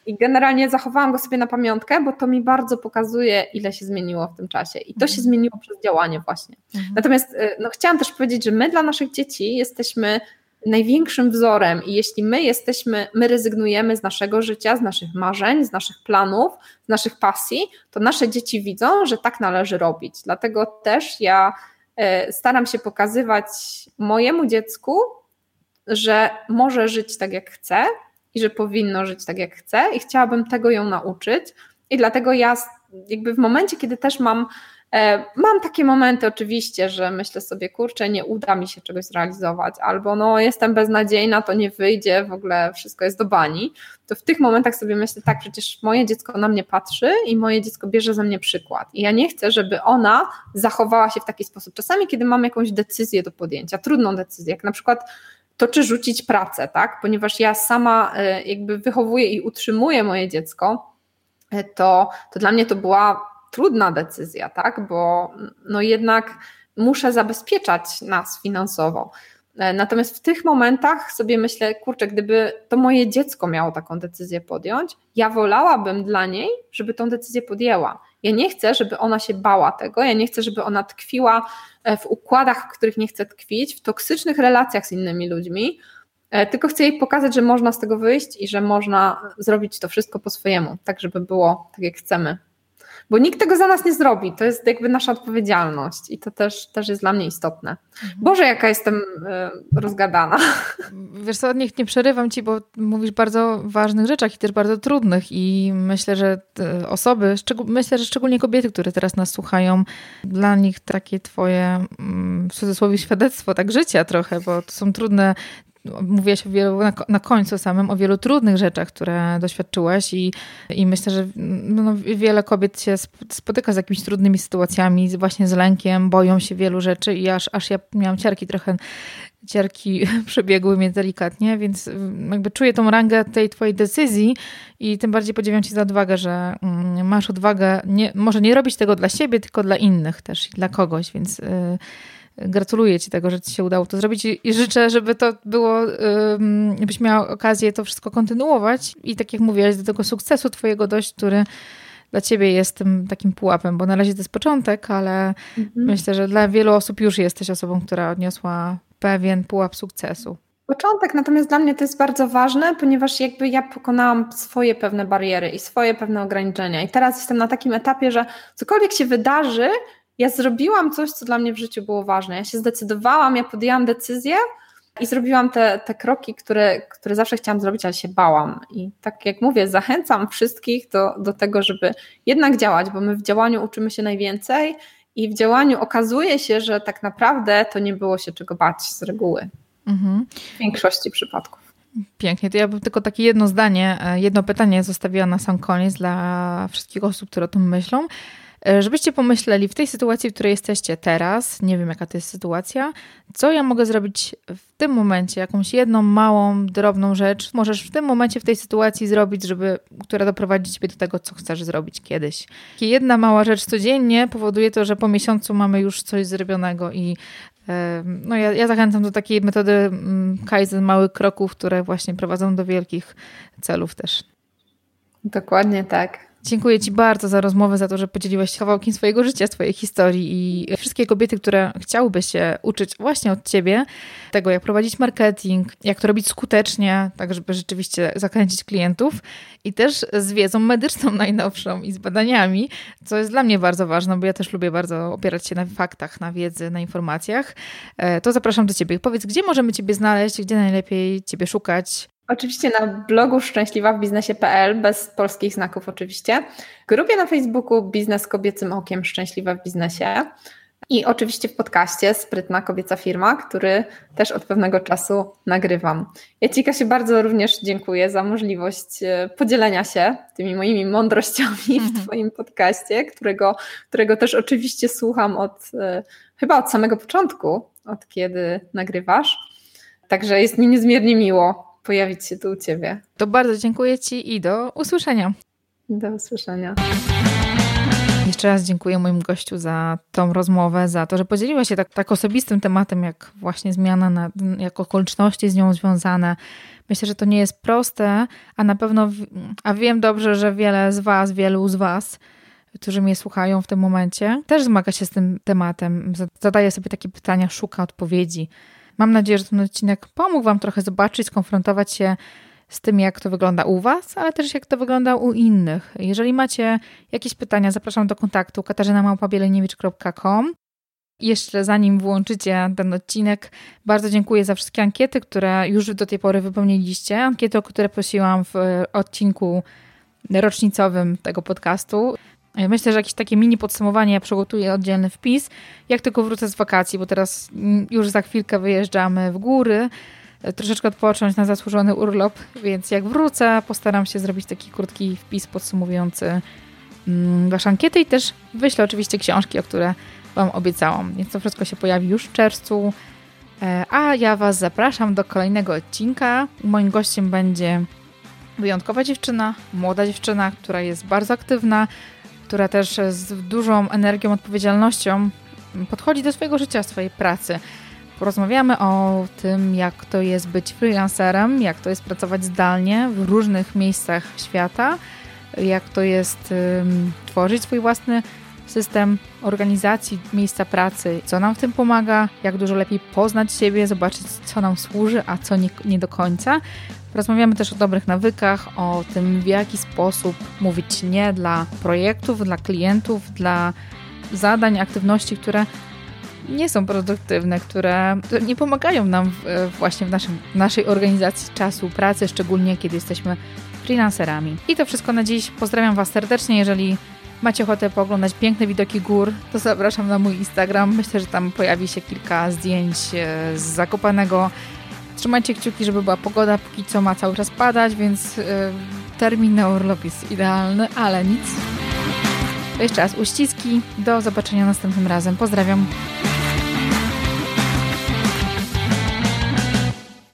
S2: I generalnie zachowałam go sobie na pamiątkę, bo to mi bardzo pokazuje, ile się zmieniło w tym czasie. I to mhm. się zmieniło przez działanie właśnie. Mhm. Natomiast y, no, chciałam też powiedzieć, że my dla naszych dzieci jesteśmy największym wzorem i jeśli my jesteśmy, my rezygnujemy z naszego życia, z naszych marzeń, z naszych planów, z naszych pasji, to nasze dzieci widzą, że tak należy robić. Dlatego też ja y, staram się pokazywać mojemu dziecku, że może żyć tak jak chce, i że powinno żyć tak jak chce i chciałabym tego ją nauczyć. I dlatego ja jakby w momencie, kiedy też mam e, Mam takie momenty oczywiście, że myślę sobie, kurczę, nie uda mi się czegoś zrealizować, albo no jestem beznadziejna, to nie wyjdzie, w ogóle wszystko jest do bani. To w tych momentach sobie myślę, tak, przecież moje dziecko na mnie patrzy i moje dziecko bierze ze mnie przykład. I ja nie chcę, żeby ona zachowała się w taki sposób. Czasami, kiedy mam jakąś decyzję do podjęcia, trudną decyzję, jak na przykład to czy rzucić pracę, tak? Ponieważ ja sama e, jakby wychowuję i utrzymuję moje dziecko, e, to, to dla mnie to była trudna decyzja, tak? Bo no jednak muszę zabezpieczać nas finansowo. E, natomiast w tych momentach sobie myślę, kurczę, gdyby to moje dziecko miało taką decyzję podjąć, ja wolałabym dla niej, żeby tą decyzję podjęła. Ja nie chcę, żeby ona się bała tego, ja nie chcę, żeby ona tkwiła e, w układach, w których nie chce tkwić, w toksycznych relacjach z innymi ludźmi, e, tylko chcę jej pokazać, że można z tego wyjść i że można zrobić to wszystko po swojemu, tak żeby było tak, jak chcemy bo nikt tego za nas nie zrobi. To jest jakby nasza odpowiedzialność i to też, też jest dla mnie istotne. Mhm. Boże, jaka jestem y, rozgadana.
S1: Wiesz co, niech nie przerywam ci, bo mówisz bardzo ważnych rzeczach i też bardzo trudnych i myślę, że osoby, myślę, że szczególnie kobiety, które teraz nas słuchają, dla nich takie twoje mm, w cudzysłowie świadectwo tak życia trochę, bo to są trudne mówiłaś o wielu, na, na, końcu samym o wielu trudnych rzeczach, które doświadczyłaś i, i myślę, że no, no wiele kobiet się spotyka z jakimiś trudnymi sytuacjami, właśnie z lękiem, boją się wielu rzeczy i aż, aż ja miałam ciarki trochę ciarki przebiegły mnie delikatnie, więc jakby czuję tą rangę tej twojej decyzji i tym bardziej podziwiam ci za odwagę, że mm, masz odwagę nie, może nie robić tego dla siebie, tylko dla innych też i dla kogoś, więc y, Gratuluję Ci tego, że Ci się udało to zrobić i życzę, żeby to było, żebyś miała okazję to wszystko kontynuować i tak jak mówiłaś, do tego sukcesu Twojego dojść, który dla Ciebie jest tym takim pułapem, bo na razie to jest początek, ale mhm. myślę, że dla wielu osób już jesteś osobą, która odniosła pewien pułap sukcesu.
S2: Początek, natomiast dla mnie to jest bardzo ważne, ponieważ jakby ja pokonałam swoje pewne bariery i swoje pewne ograniczenia. I teraz jestem na takim etapie, że cokolwiek się wydarzy, ja zrobiłam coś, co dla mnie w życiu było ważne. Ja się zdecydowałam, ja podjęłam decyzję i zrobiłam te, te kroki, które, które zawsze chciałam zrobić, ale się bałam. I tak jak mówię, zachęcam wszystkich do, do tego, żeby jednak działać, bo my w działaniu uczymy się najwięcej i w działaniu okazuje się, że tak naprawdę to nie było się czego bać z reguły. Mhm. W większości przypadków.
S1: Pięknie. To ja bym tylko takie jedno zdanie, e, jedno pytanie zostawiła na sam koniec dla wszystkich osób, które o tym myślą. E, żebyście pomyśleli w tej sytuacji, w której jesteście teraz, nie wiem jaka to jest sytuacja, co ja mogę zrobić w tym momencie, jakąś jedną małą, drobną rzecz możesz w tym momencie, w tej sytuacji zrobić, żeby, która doprowadzi ciebie do tego, co chcesz zrobić kiedyś. Jedna mała rzecz codziennie powoduje to, że po miesiącu mamy już coś zrobionego i e, no ja, ja zachęcam do takiej metody mm, Kaizen małych kroków, które właśnie prowadzą do wielkich celów też.
S2: Dokładnie tak.
S1: Dziękuję Ci bardzo za rozmowę, za to, że podzieliłeś się kawałkiem swojego życia, swojej historii i wszystkie kobiety, które chciałyby się uczyć właśnie od Ciebie, tego jak prowadzić marketing, jak to robić skutecznie, tak żeby rzeczywiście zakręcić klientów i też z wiedzą medyczną najnowszą i z badaniami, co jest dla mnie bardzo ważne, bo ja też lubię bardzo opierać się na faktach, na wiedzy, na informacjach, e, to zapraszam do Ciebie. Powiedz, gdzie możemy Ciebie znaleźć, gdzie najlepiej Ciebie szukać,
S2: Oczywiście na blogu szczęśliwa w biznesie.pl, bez polskich znaków oczywiście. Grupie na Facebooku Biznes Kobiecym Okiem Szczęśliwa w biznesie. I oczywiście w podcaście Sprytna Kobieca Firma, który też od pewnego czasu nagrywam. Ja Ci, Kasiu, bardzo również dziękuję za możliwość e, podzielenia się tymi moimi mądrościami w mhm. Twoim podcaście, którego, którego też oczywiście słucham od e, chyba od samego początku, od kiedy nagrywasz. Także jest mi niezmiernie miło pojawić się tu u Ciebie.
S1: To bardzo dziękuję Ci i do usłyszenia.
S2: Do usłyszenia.
S1: Jeszcze raz dziękuję moim gościu za tą rozmowę, za to, że podzieliła się tak, tak osobistym tematem, jak właśnie zmiana, na, jak okoliczności z nią związane. Myślę, że to nie jest proste, a na pewno, a wiem dobrze, że wiele z Was, wielu z Was, którzy mnie słuchają w tym momencie, też zmaga się z tym tematem. Zadaje sobie takie pytania, szuka odpowiedzi. Mam nadzieję, że ten odcinek pomógł Wam trochę zobaczyć, skonfrontować się z tym, jak to wygląda u Was, ale też jak to wygląda u innych. Jeżeli macie jakieś pytania, zapraszam do kontaktu katarzynamałpabieleniewicz.com. Jeszcze zanim włączycie ten odcinek, bardzo dziękuję za wszystkie ankiety, które już do tej pory wypełniliście. Ankiety, o które prosiłam w odcinku rocznicowym tego podcastu. Myślę, że jakieś takie mini podsumowanie, przygotuję oddzielny wpis, jak tylko wrócę z wakacji, bo teraz już za chwilkę wyjeżdżamy w góry, e, troszeczkę odpocząć na zasłużony urlop, więc jak wrócę, postaram się zrobić taki krótki wpis podsumowujący mm, Wasze ankiety i też wyślę oczywiście książki, o które Wam obiecałam. Więc to wszystko się pojawi już w czerwcu. E, a ja Was zapraszam do kolejnego odcinka. Moim gościem będzie wyjątkowa dziewczyna, młoda dziewczyna, która jest bardzo aktywna, która też z dużą energią, odpowiedzialnością podchodzi do swojego życia, swojej pracy. Porozmawiamy o tym, jak to jest być freelancerem, jak to jest pracować zdalnie w różnych miejscach świata, jak to jest um, tworzyć swój własny system organizacji miejsca pracy, co nam w tym pomaga, jak dużo lepiej poznać siebie, zobaczyć, co nam służy, a co nie, nie do końca. Rozmawiamy też o dobrych nawykach, o tym, w jaki sposób mówić nie dla projektów, dla klientów, dla zadań, aktywności, które nie są produktywne, które nie pomagają nam w, właśnie w naszym, naszej organizacji czasu pracy, szczególnie kiedy jesteśmy freelancerami. I to wszystko na dziś. Pozdrawiam Was serdecznie. Jeżeli macie ochotę pooglądać piękne widoki gór, to zapraszam na mój Instagram. Myślę, że tam pojawi się kilka zdjęć e, z Zakopanego. Trzymajcie kciuki, żeby była pogoda. Póki co ma cały czas padać, więc yy, termin na urlop jest idealny, ale nic. Jeszcze raz uściski. Do zobaczenia następnym razem. Pozdrawiam.